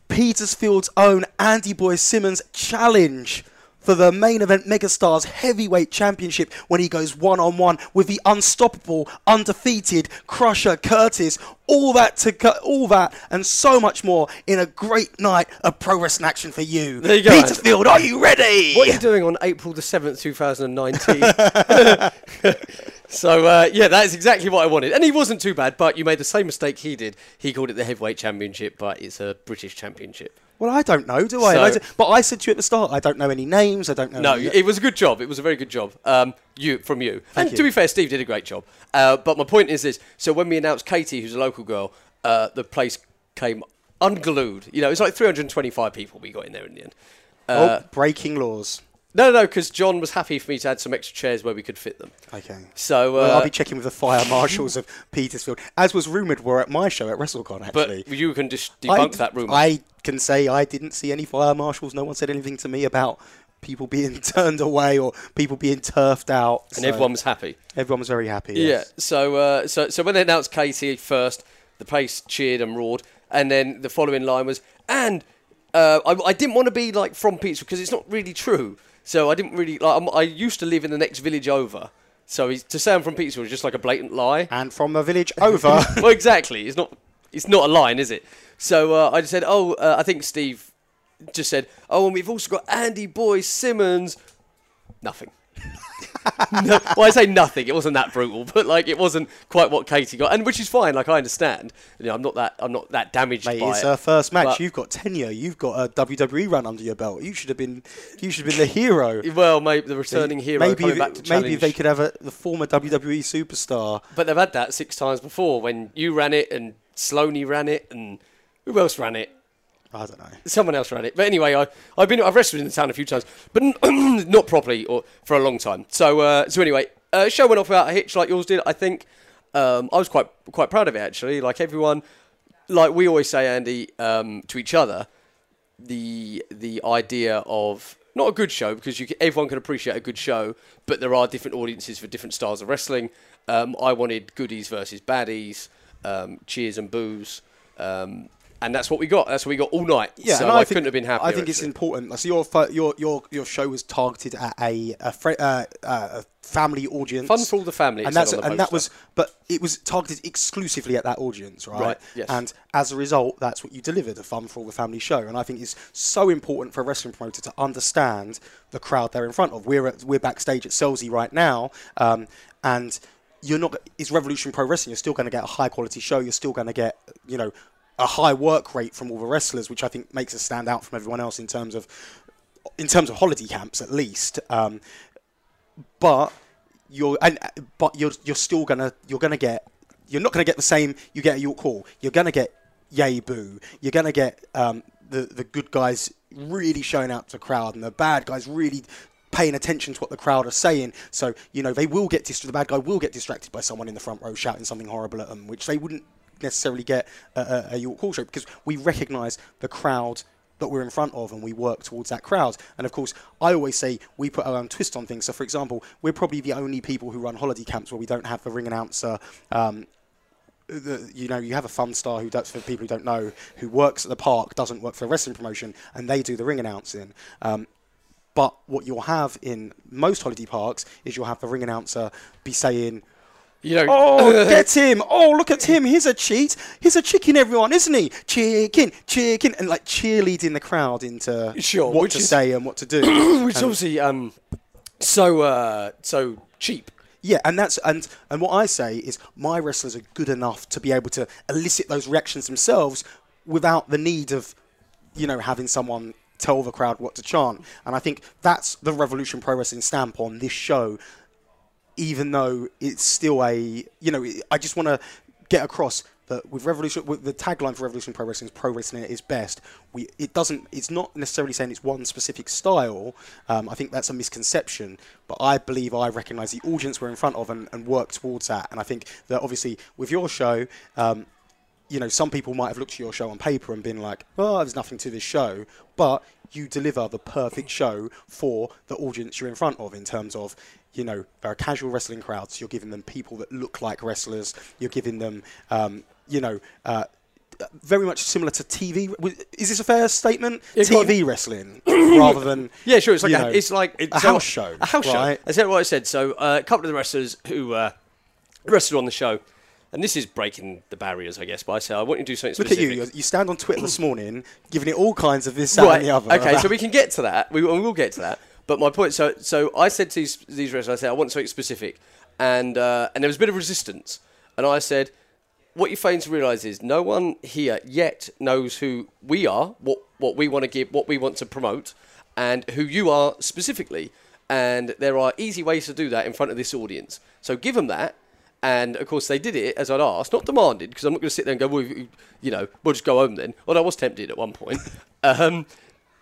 Petersfield's own Andy Boy Simmons challenge for the main event Megastars Heavyweight Championship when he goes one on one with the unstoppable, undefeated Crusher Curtis. All that to co- all that and so much more in a great night of pro wrestling action for you.
There you go, Andy.
Petersfield, are you ready?
What are you doing on April the seventh, two thousand nineteen? *laughs* so uh, yeah, that is exactly what I wanted, and he wasn't too bad. But you made the same mistake he did. He called it the heavyweight championship, but it's a British championship.
Well, I don't know, do I?
So-
I d- but I said to you at the start, I don't know any names. I don't know.
No,
any-
it was a good job. It was a very good job. Um, you from you. and
you.
to be fair, Steve did a great job. Uh, but my point is this: so when we announced Katie, who's a local girl, uh, the place came unglued. You know, it's like 325 people we got in there in the end. Uh,
oh, breaking laws.
No, no, no, because John was happy for me to add some extra chairs where we could fit them.
Okay.
So, uh,
Well, I'll be checking with the fire marshals of *laughs* Petersfield, as was rumoured were at my show at WrestleCon. Actually,
but you can just debunk that rumor.
I can say I didn't see any fire marshals. No one said anything to me about people being *laughs* turned away or people being turfed out.
and
so
everyone was happy.
everyone was very happy.
Yeah. So, uh, so, so when they announced Katie first, the place cheered and roared, and then the following line was, and uh, I, I didn't want to be like from Petersfield because it's not really true. So I didn't really like. I'm, I used to live in the next village over. So he's, to say I'm from Petersfield is just like a blatant lie.
And from the village *laughs* over.
well, exactly. It's not. It's not a line, is it? So uh, I just said, oh, uh, I think Steve just said, oh, and we've also got Andy Boy Simmons. Nothing. *laughs* *laughs* no, well, I say nothing. It wasn't that brutal, but like it wasn't quite what Katie got, and which is fine. Like I understand. You know, I'm not that. I'm not that damaged
Mate,
by
it's
it.
her first match. You've got tenure. You've got a WWE run under your belt. You should have been. You should have been the hero.
well, maybe the returning hero
maybe if-
back to challenge.
maybe if they could have a, the former WWE superstar.
But they've had that six times before when you ran it and Sloaney ran it and who else ran it?
I don't know.
Someone else ran it. But anyway, I, I've been I've wrestled in the town a few times, but n- *clears throat* not properly or for a long time. So uh, so anyway, uh, show went off without a hitch like yours did. I think um, I was quite quite proud of it actually. Like everyone, like we always say, Andy, um, to each other, the the idea of not a good show because you can, everyone can appreciate a good show, but there are different audiences for different styles of wrestling. Um, I wanted goodies versus baddies, um, cheers and boos. Um, and that's what we got. That's what we got all night.
Yeah,
so I,
think,
couldn't have been happier.
I think it's important. Like, So your your your your show was targeted at a a, fri- uh, uh, a family audience.
Fun for all the family,
and that's and that was, but it was targeted exclusively at that audience, right?
Right, yes.
And as a result, that's what you delivered a fun for all the family show. And I think it's so important for a wrestling promoter to understand the crowd they're in front of. We're at, we're backstage at Selsey right now, um, and you're not. It's Revolution Pro Wrestling. You're still going to get a high quality show. You're still going to get you know a high work rate from all the wrestlers, which I think makes us stand out from everyone else in terms of in terms of holiday camps at least. Um, but you're and but you're you're still gonna you're gonna get you're not gonna get the same you get at York Hall. You're gonna get yay boo. You're gonna get um, the the good guys really showing out to the crowd and the bad guys really paying attention to what the crowd are saying. So you know they will get the bad guy will get distracted by someone in the front row shouting something horrible at them, which they wouldn't necessarily get a, a York Hall show because we recognise the crowd that we're in front of and we work towards that crowd. And of course, I always say we put our own twist on things. So, for example, we're probably the only people who run holiday camps where we don't have a ring announcer. Um, the, you know, you have a fun star who does, for people who don't know, who works at the park, doesn't work for wrestling promotion, and they do the ring announcing. Um, but what you'll have in most holiday parks is you'll have the ring announcer be saying,
you know,
Oh, *laughs* get him! Oh, look at him! He's a cheat. He's a chicken, everyone, isn't he? Chicken, chicken, and like cheerleading the crowd into
Sure,
what to
is-
say and what to do. *clears throat*
which is obviously um, so uh, so cheap.
Yeah, and that's and and what I say is my wrestlers are good enough to be able to elicit those reactions themselves without the need of, you know, having someone tell the crowd what to chant. And I think that's the Revolution Pro Wrestling stamp on this show. Even though it's still a, you know, I just want to get across that with Revolution, with the tagline for Revolution Pro Wrestling is "Pro Wrestling at its best." We, it doesn't, it's not necessarily saying it's one specific style. Um, I think that's a misconception, but I believe I recognise the audience we're in front of and, and work towards that. And I think that obviously with your show. Um, you know, some people might have looked at your show on paper and been like, "Oh, there's nothing to this show," but you deliver the perfect show for the audience you're in front of in terms of you know, they're a casual wrestling crowd, so you're giving them people that look like wrestlers. You're giving them, um, you know, uh, very much similar to TV. Is this a fair statement?
Yeah, go on.
TV wrestling *coughs* rather than
Yeah, sure. It's like a,
know,
it's like
a
so-
house show.
A house
right?
show. That's what I said. So uh, a couple of the wrestlers who uh, wrestled on the show, and this is breaking the barriers, I guess. But I say I want you to do something
Look at
specific.
you. You you stand on Twitter this morning, giving it all kinds of this, that, and the other.
Okay, so *laughs* we can get to that. We, we will get to that. But my point, so so I said to these, these wrestlers, I said I want something specific, and uh, and there was a bit of resistance, and I said, what you're failing to realise is no one here yet knows who we are, what what we want to give, what we want to promote, and who you are specifically. And there are easy ways to do that in front of this audience. So give them that, and of course, they did it as I'd asked, not demanded, because I'm not going to sit there and go, well, you know, we'll just go home then. Although I was tempted at one point. *laughs* um,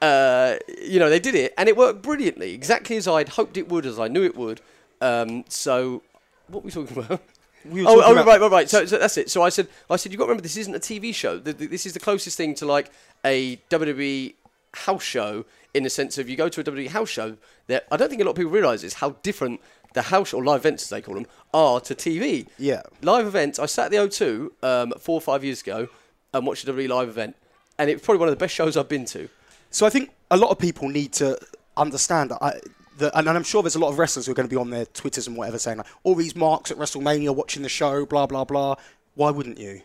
uh, you know, they did it, and it worked brilliantly, exactly as I'd hoped it would, as I knew it would. Um, so, what were we talking about?
We were
oh,
talking
oh
about-
right, right, right. So, so that's it. So I said, I said, you've got to remember, this isn't a TV show. The, the, this is the closest thing to like a WWE house show in the sense of you go to a WWE house show. That I don't think a lot of people realise is how different the house or live events, as they call them, are to TV.
Yeah.
Live events. I sat at the O2 um, four or five years ago and watched a WWE live event, and it's probably one of the best shows I've been to.
So I think a lot of people need to understand that. I, that and I'm sure there's a lot of wrestlers who are going to be on their Twitters and whatever saying like, all these marks at WrestleMania watching the show, blah blah blah. Why wouldn't you?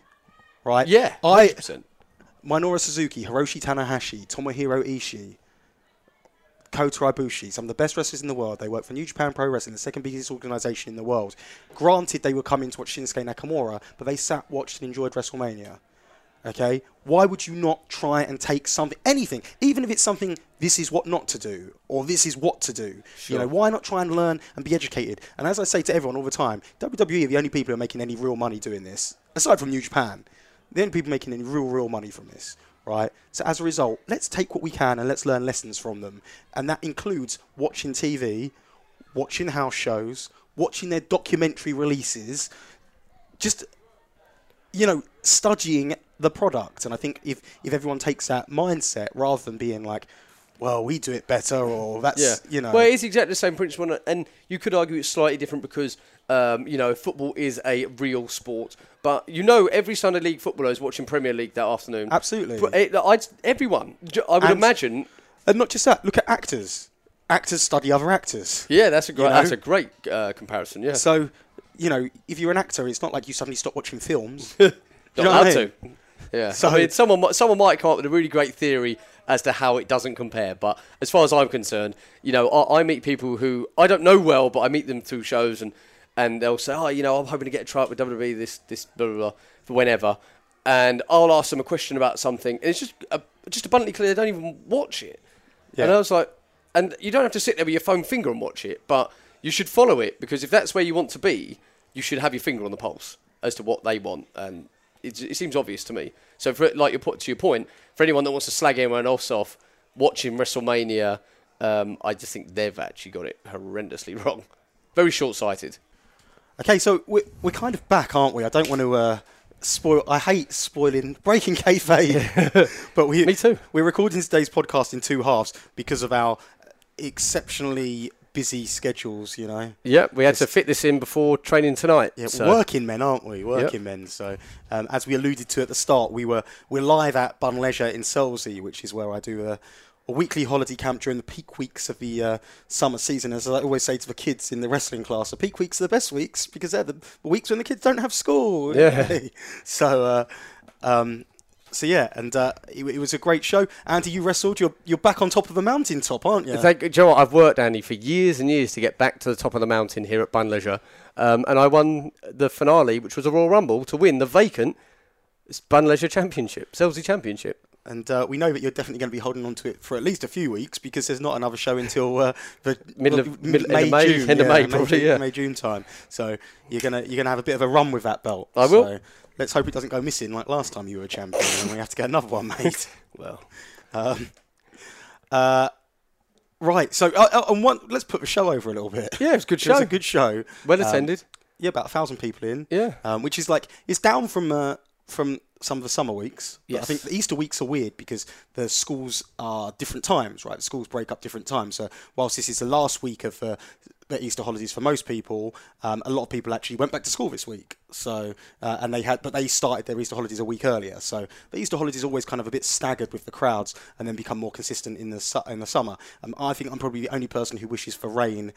Right?
Yeah,
I
100%.
Minoru Suzuki, Hiroshi Tanahashi, Tomohiro Ishii, Kota Ibushi, some of the best wrestlers in the world. They work for New Japan Pro Wrestling, the second biggest organisation in the world. Granted, they were coming to watch Shinsuke Nakamura, but they sat, watched, and enjoyed WrestleMania. Okay, why would you not try and take something, anything, even if it's something this is what not to do or this is what to do? You know, why not try and learn and be educated? And as I say to everyone all the time, WWE are the only people who are making any real money doing this, aside from New Japan. The only people making any real, real money from this, right? So as a result, let's take what we can and let's learn lessons from them, and that includes watching TV, watching house shows, watching their documentary releases, just you know, studying the product. And I think if, if everyone takes that mindset rather than being like, well, we do it better or that's,
Yeah,
you know.
Well, it is exactly the same principle, and you could argue it's slightly different because um, you know football is a real sport. But you know, every Sunday league footballer is watching Premier League that afternoon.
Absolutely.
I'd, everyone, I would
And-
imagine.
and not just that, look at actors. Actors study other actors.
Yeah, that's a great.
know?
That's a great uh, comparison. Yeah,
So, you know, if you're an actor, it's not like you suddenly stop watching films. *laughs*
not
you know
allowed
I mean?
to. Yeah,
So-
I mean, someone someone might come up with a really great theory as to how it doesn't compare. But as far as I'm concerned, you know, I, I meet people who I don't know well, but I meet them through shows, and and they'll say, oh, you know, I'm hoping to get a try out with WWE this this blah blah blah for whenever, and I'll ask them a question about something, and it's just uh, just abundantly clear they don't even watch it.
Yeah.
And I was like, and you don't have to sit there with your phone finger and watch it, but you should follow it because if that's where you want to be, you should have your finger on the pulse as to what they want, and it, it seems obvious to me. So, for like you put to your point, for anyone that wants to slag anyone else off watching WrestleMania, um, I just think they've actually got it horrendously *laughs* wrong. Very short-sighted.
Okay, so we're, we're kind of back, aren't we? I don't want to uh, spoil. I hate spoiling breaking *laughs* kayfabe, *laughs* but we
Me too.
We're recording today's podcast in two halves because of our exceptionally busy schedules. You know,
Yeah, we had to fit this in before training tonight.
yeah,
so-
working men, aren't we? Working men. So, um, as we alluded to at the start, we were we're live at Bunn Leisure in Selsey, which is where I do a, a weekly holiday camp during the peak weeks of the uh, summer season. As I always say to the kids in the wrestling class, the peak weeks are the best weeks because they're the, weeks when the kids don't have school.
Yeah. *laughs*
so, uh, um, so yeah, and uh, it, it was a great show. Andy, you wrestled. You're you're back on top of the mountaintop, aren't you?
Thank, you know? I've worked, Andy, for years and years to get back to the top of the mountain here at Bunn Leisure. Um, and I won the finale, which was a Royal Rumble, to win the vacant Bunn Leisure Championship, Selsey Championship.
And uh, we know that you're definitely going to be holding on to it for at least a few weeks because there's not another show until uh, the
Middle of-
m-
middle- end of May,
June,
end of
yeah,
May, probably,
June,
yeah.
May June time. So you're gonna you're gonna have a bit of a run with that belt.
I will.
So let's hope it doesn't go missing like last time you were a champion and we have to get another one, mate. *laughs*
Well,
Um, uh, right. So uh, uh, and one, let's put the show over a little bit.
yeah, *laughs* it was a good
It was
show.
a good show.
well
Um,
attended.
yeah, about a thousand people in.
Yeah.
um, which is like it's down from uh, from some of the summer weeks. But I think the Easter weeks are weird because the schools are different times, right? The schools break up different times. So whilst this is the last week of uh, the Easter holidays for most people, um, a lot of people actually went back to school this week. So uh, and they had, but they started their Easter holidays a week earlier. So the Easter holidays are always kind of a bit staggered with the crowds, and then become more consistent in the su- in the summer. Um, I think I'm probably the only person who wishes for rain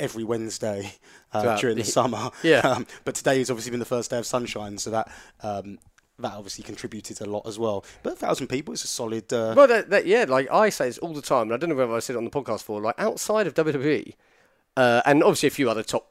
every Wednesday uh, during the
the-
summer.
Yeah. *laughs*
Um, but today has obviously been the first day of sunshine, so that um, that obviously contributed a lot as well. But a thousand people is a solid. Uh,
Well, that, that, yeah, like I say this all the time, and I don't know whether I said it on the podcast before. Like outside of WWE, uh, and obviously a few other top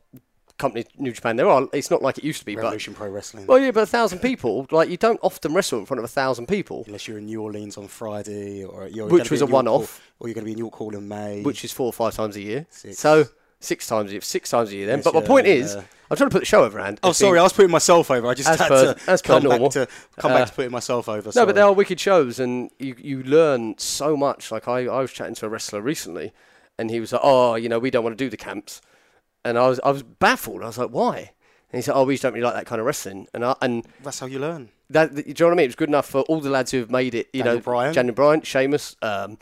companies, New Japan, there are. It's not like it used to be, but
Revolution Pro Wrestling.
well, yeah, but a thousand people, like you don't often wrestle in front of a thousand people,
Unless you're in New Orleans on Friday, or you're
Which was a one-off.
or you're going to be in York Hall in May.
which is four or five times a year.
Six.
So six times a year, six times a year. Then,
Yes,
but my
yeah,
point is,
yeah.
I'm trying to put the show over, and
Oh, sorry, I was putting myself over. I just had
per-
to come back to come
Uh,
back to putting myself over.
No, but they are wicked shows, and you you learn so much. Like I, I was chatting to a wrestler recently, and he was like, "Oh, you know, we don't want to do the camps," and I was I was baffled. I was like, "Why?" And he said, "Oh, we just don't really like that kind of wrestling." And I, and
that's how you learn.
that, that- do you know what I mean? It was good enough for all the lads who have made it. You
Daniel
know,
Bryan.
Daniel Bryan, Sheamus, um,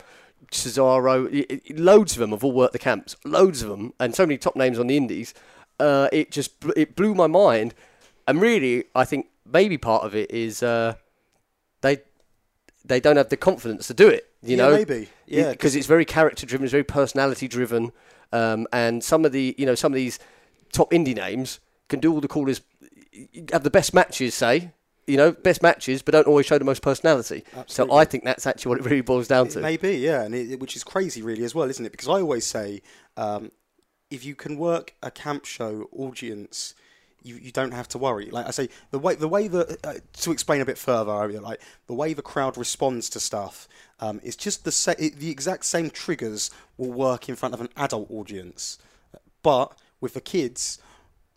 Cesaro, loads of them have all worked the camps, loads of them, and so many top names on the indies. Uh, it just it blew my mind, and really, I think maybe part of it is uh, they they don't have the confidence to do it. You
Yeah,
know,
maybe. Yeah,
because it's very character driven, it's very personality driven, um, and some of the you know some of these top indie names can do all the coolest, have the best matches, say. You know, best matches, but don't always show the most personality. So I think that's actually what it *laughs* really boils down
It
to.
Maybe, yeah, and it, which is crazy, really, as well, isn't it? Because I always say, um, if you can work a camp show audience, you, you don't have to worry. Like I say, the way the way that uh, to explain a bit further, I mean, like the way the crowd responds to stuff um, is just the sa- it, the exact same triggers will work in front of an adult audience, but with the kids.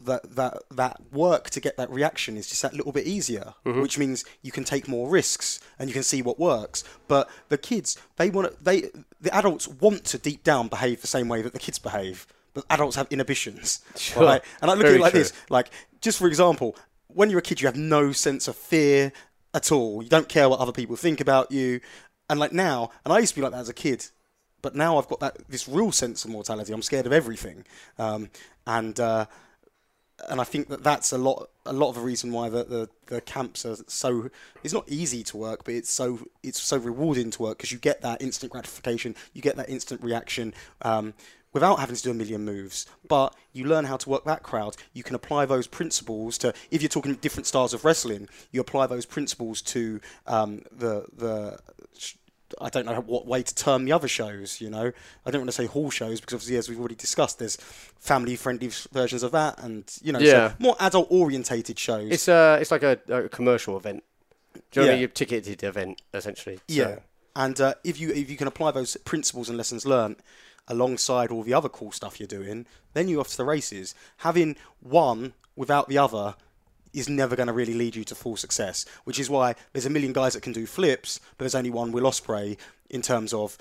That, that that work to get that reaction is just that little bit easier, which means you can take more risks and you can see what works. But the kids, they want to, they the adults want to deep down behave the same way that the kids behave, but adults have inhibitions, *laughs*
Sure.
right? And I look at it like
true.
this, like just for example, when you're a kid, you have no sense of fear at all. You don't care what other people think about you, and like now, and I used to be like that as a kid, but now I've got that this real sense of mortality. I'm scared of everything, um, and. Uh, and I think that that's a lot a lot of the reason why the, the, the camps are so it's not easy to work but it's so it's so rewarding to work because you get that instant gratification you get that instant reaction um, without having to do a million moves. But you learn how to work that crowd. You can apply those principles to if you're talking different styles of wrestling you apply those principles to um, the the I don't know what way to term the other shows. You know, I don't want to say hall shows because obviously, as we've already discussed, there's family-friendly versions of that, and you know,
Yeah.
so more adult-orientated shows.
It's uh, it's like a, a commercial event. Do you know
Yeah.
mean? Your ticketed event, essentially. So-
yeah, and uh, if you if you can apply those principles and lessons learned alongside all the other cool stuff you're doing, then you're off to the races. Having one without the other is never going to really lead you to full success. Which is why there's a million guys that can do flips, but there's only one Will Ospreay in terms of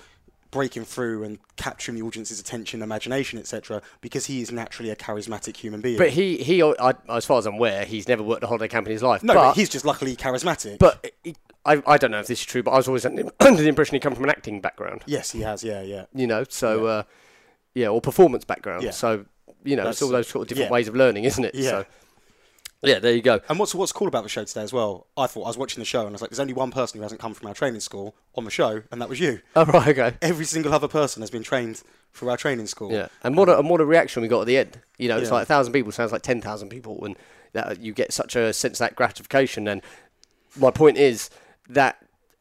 breaking through and capturing the audience's attention, imagination, etc. Because he is naturally a charismatic human being.
But he, he, I, as far as I'm aware, he's never worked a holiday camp in his life.
no,
but,
but he's just luckily charismatic.
but he, I, I don't know if this is true, but I was always under the impression he come from an acting background.
yes, he has. Yeah, yeah.
You know, so uh, yeah, or performance background.
Yeah.
So you know,
That's-
it's all those sort of different
yeah.
ways of learning, isn't it?
Yeah.
So, yeah, there you go.
And what's what's cool about the show today as well? I thought I was watching the show and I was like, "There's only one person who hasn't come from our training school on the show, and that was you. *laughs*
Oh right, okay.
Every single other person has been trained through our training school."
Yeah, and what a, and what a reaction we got at the end. You know, it's
Yeah.
like a thousand people sounds like ten thousand people, and that you get such a sense of that gratification. And my point is that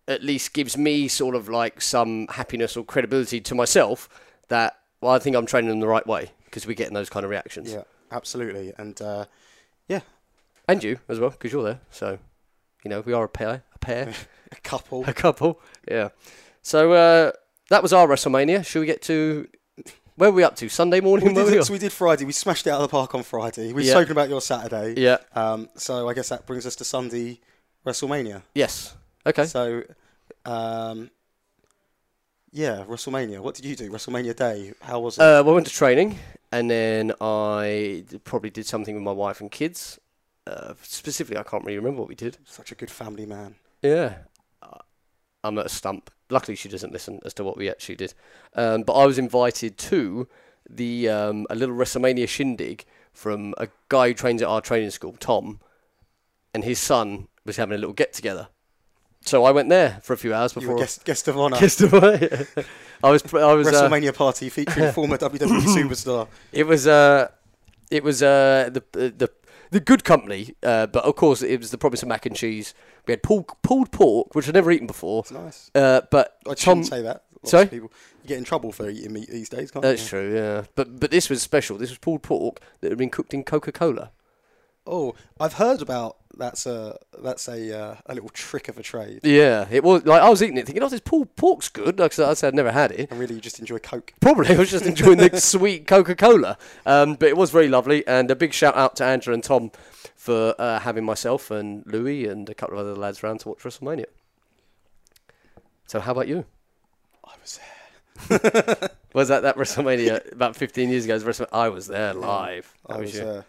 at least gives me sort of like some happiness or credibility to myself that well, I think I'm training them the right way because we're getting those kind of reactions.
Yeah, absolutely. And uh,
And you as well because you're there. So, you know, we are a pair, a pair, *laughs*
a couple.
a couple. Yeah. So uh, that was our WrestleMania. Should we get to where were we up to? Sunday morning.
We did,
we
so we did Friday. We smashed it out of the park on Friday. We've
Yeah.
spoken about your Saturday.
Yeah.
Um, so I guess that brings us to Sunday WrestleMania.
Yes. Okay.
So, um, yeah, WrestleMania. What did you do? WrestleMania Day. How was it?
Uh, well, I went to training, and then I probably did something with my wife and kids. Uh, specifically, I can't really remember what we did.
Such a good family man.
Yeah, Uh, I'm at a stump. Luckily, she doesn't listen as to what we actually did. Um, but I was invited to the um, a little WrestleMania shindig from a guy who trains at our training school, Tom, and his son was having a little get together. So I went there for a few hours before.
guest, guest of honor.
Guest of honor. I was. I was. Uh,
WrestleMania party featuring *laughs* former WWE superstar.
It was uh, it was uh, the the the good company, uh, but of course it was the promise of mac and cheese. We had pulled pulled pork, which I'd never eaten before.
It's nice.
Uh, but
I
Tom,
shouldn't say that. Lots
Sorry?
of people you get in trouble for eating meat these days, can't
that's
you?
true, yeah. But but this was special. This was pulled pork that had been cooked in Coca Cola.
Oh, I've heard about that's a that's a uh, a little trick of a trade.
Yeah, it was like I was eating it, thinking, "Oh, this pulled pork's good." Like I said, I'd never had it.
And really, you just enjoy Coke.
Probably I was just enjoying the *laughs* sweet Coca Cola. Um, but it was very lovely, and a big shout out to Andrew and Tom for uh, having myself and Louis and a couple of other lads round to watch WrestleMania. So how about you?
I was there. *laughs*
Was that that WrestleMania about 15 years ago? Was WrestleMania? I was there live.
I was
you.
there.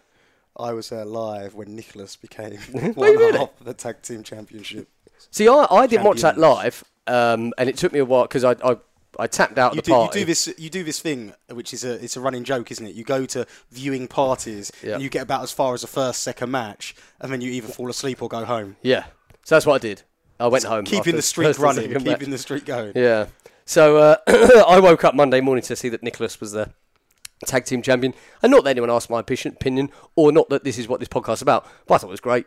I was there live when Nicholas became *laughs* one
really?
half of the tag team championship.
See, I, I didn't watch that live, um, and it took me a while because I, I I tapped out
You
the
do, you do this. You do this thing, which is a it's a running joke, isn't it? You go to viewing parties
Yeah.
and you get about as far as the first second match, and then you either fall asleep or go home.
Yeah, so that's what I did. I went home.
Keeping the streak running, keeping
match.
the streak going.
Yeah. So uh, *coughs* I woke up Monday morning to see that Nicholas was the tag team champion, and not that anyone asked my opi- opinion, or not that this is what this podcast is about. But I thought it was great.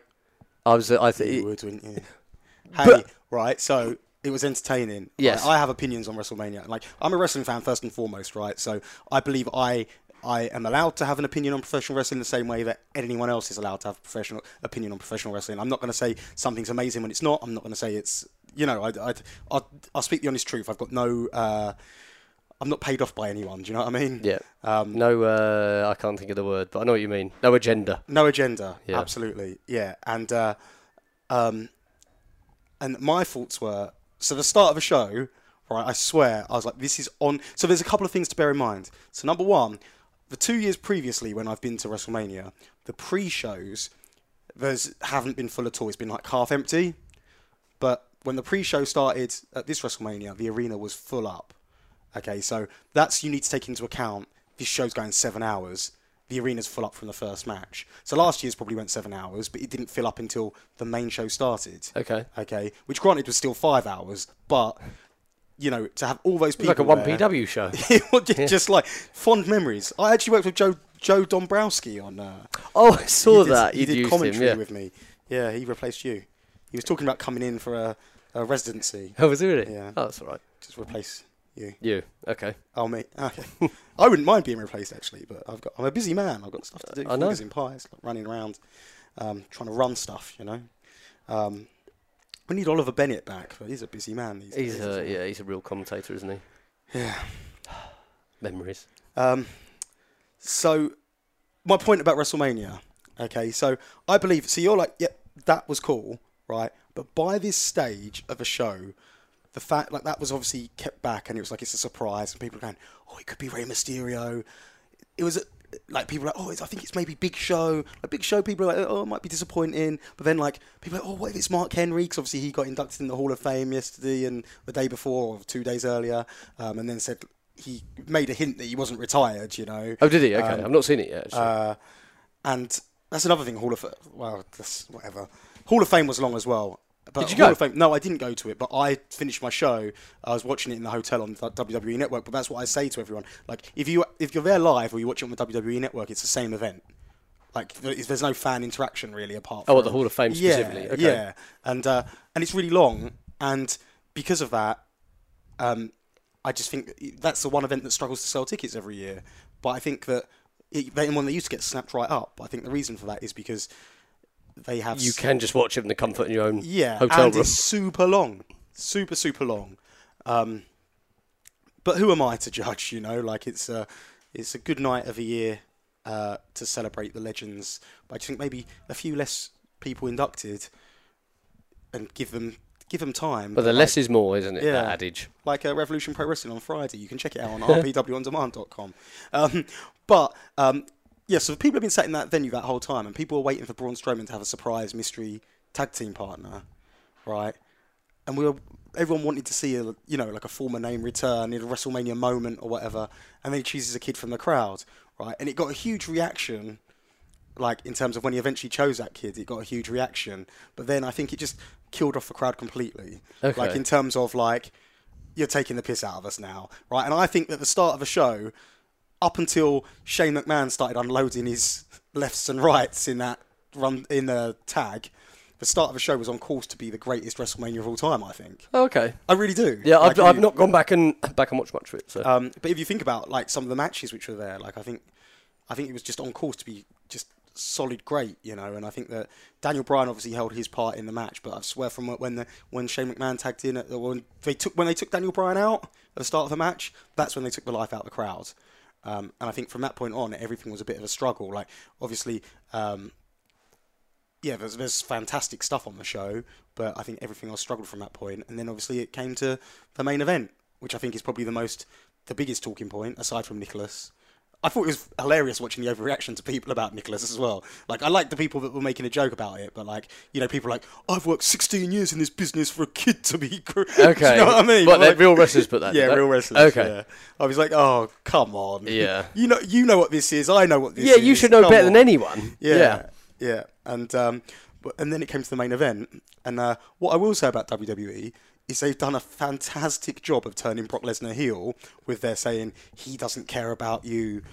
I was. Uh, I
You
th-
would, wouldn't you? *laughs* Hey,
But-
right. So it was entertaining.
Yes.
Right, I have opinions on WrestleMania. Like I'm a wrestling fan first and foremost, right? So I believe I I am allowed to have an opinion on professional wrestling the same way that anyone else is allowed to have a professional opinion on professional wrestling. I'm not going to say something's amazing when it's not. I'm not going to say it's you know I I I'll, I'll speak the honest truth. I've got no. Uh, I'm not paid off by anyone. Do you know what I mean?
yeah.
Um,
No, uh, I can't think of the word, but I know what you mean. No agenda.
No agenda.
Yeah.
Absolutely. Yeah. And uh, um, and my thoughts were so the start of a show, right? I swear, I was like, this is on. So there's a couple of things to bear in mind. So number one, the two years previously when I've been to WrestleMania, the pre-shows there's haven't been full at all. It's been like half empty. But when the pre-show started at this WrestleMania, the arena was full up. Okay, so that's you need to take into account. This show's going seven hours. The arena's full up from the first match. So last year's probably went seven hours, but it didn't fill up until the main show started.
Okay.
Okay, which granted was still five hours, but you know to have all those people
like a one PW show. *laughs*
it was just like fond memories. I actually worked with Joe Joe Dombrowski on. Uh,
Oh, I saw
he did-
that.
He
You'd
did commentary
him. Yeah.
with me. Yeah, he replaced you. He was talking about coming in for a, a residency.
Oh, was it really?
Yeah.
Oh, that's all right.
Just replace you.
You. Okay.
Oh, me. *laughs* Okay. I wouldn't mind being replaced actually, but I've got. I'm a busy man. I've got stuff to do.
I know.
In pies, like running around, um, trying to run stuff. You know. Um, we need Oliver Bennett back, but he's a busy man these
He's
days.
a yeah. He's a real commentator, isn't he?
Yeah. *sighs*
Memories.
Um, so, my point about WrestleMania. Okay, so I believe. So you're like, yeah, that was cool, right? But by this stage of a show, the fact like that was obviously kept back, and it was like it's a surprise, and people are going, oh, it could be Rey Mysterio. It was like people are like, oh, it's, I think it's maybe Big Show. Like Big Show, people are like, oh, it might be disappointing. But then like people are like, oh, what if it's Mark Henry? Because obviously he got inducted in the Hall of Fame yesterday and the day before, or two days earlier, um, and then said he made a hint that he wasn't retired. You know.
Oh, did he? Okay.
Um,
I've not seen it yet. Actually.
Uh, and that's another thing. Hall of well, that's whatever. Hall of Fame was long as well. But
Did you
Hall
go?
Of Fame, no, I didn't go to it. But I finished my show. I was watching it in the hotel on the WWE Network. But that's what I say to everyone. Like, if you if you're there live or you watch it on the WWE Network, it's the same event. Like, there- there's no fan interaction really apart.
Oh,
from
what, the Hall of Fame
yeah,
specifically? Okay.
Yeah, and uh, and it's really long. And because of that, um, I just think that's the one event that struggles to sell tickets every year. But I think that it, they, when they used to get snapped right up, I think the reason for that is because they have
You can just watch it in the comfort of your own
yeah,
hotel
and
room.
it's super long, super super long. Um, but who am I to judge? You know, like it's a it's a good night of a year uh, to celebrate the legends. But I just think maybe a few less people inducted and give them give them time.
But the
like-
less is more, isn't it?
Yeah.
That adage.
like uh, Revolution Pro Wrestling on Friday. You can check it out on *laughs* rpwondemand.com. Um, but um, yeah, so people have been sat in that venue that whole time, and people were waiting for Braun Strowman to have a surprise mystery tag team partner, right? And we were everyone wanted to see a you know like a former name return in a WrestleMania moment or whatever, and then he chooses a kid from the crowd, right? And it got a huge reaction like in terms of when he eventually chose that kid, it got a huge reaction. But then I think it just killed off the crowd completely.
Okay.
Like in terms of like you're taking the piss out of us now, right? And I think that the start of a show, up until Shane McMahon started unloading his lefts and rights in that run in the tag, the start of the show was on course to be the greatest WrestleMania of all time. I think.
Oh, okay.
I really do.
Yeah,
Like,
I've, I've not gone back and back and watched much of it. So
um, but if you think about like some of the matches which were there, like I think, I think it was just on course to be just solid, great, you know. And I think that Daniel Bryan obviously held his part in the match, but I swear from when the when Shane McMahon tagged in at the when they took when they took Daniel Bryan out at the start of the match, that's when they took the life out of the crowd. Um, and I think from that point on, everything was a bit of a struggle. Like obviously. Um, yeah, there's, there's fantastic stuff on the show, but I think everything else struggled from that point. And then obviously it came to the main event, which I think is probably the most, the biggest talking point aside from Nicholas. I thought it was hilarious watching the overreaction to people about Nicholas as well. Like, I like the people that were making a joke about it, but like, you know, people like, I've worked 16 years in this business for a kid to be. *laughs*
Okay.
you know what I mean?
But
Like-
real wrestlers put that. *laughs*
yeah, real wrestlers.
Okay.
Yeah. I was like, oh, come on. *laughs*
Yeah.
You know, you know what this is. I know what this
Yeah,
is.
Yeah, you should know
Come
better than
on.
anyone.
Yeah, yeah, and um, but and then it came to the main event, and uh, what I will say about WWE is they've done a fantastic job of turning Brock Lesnar heel with their saying he doesn't care about you.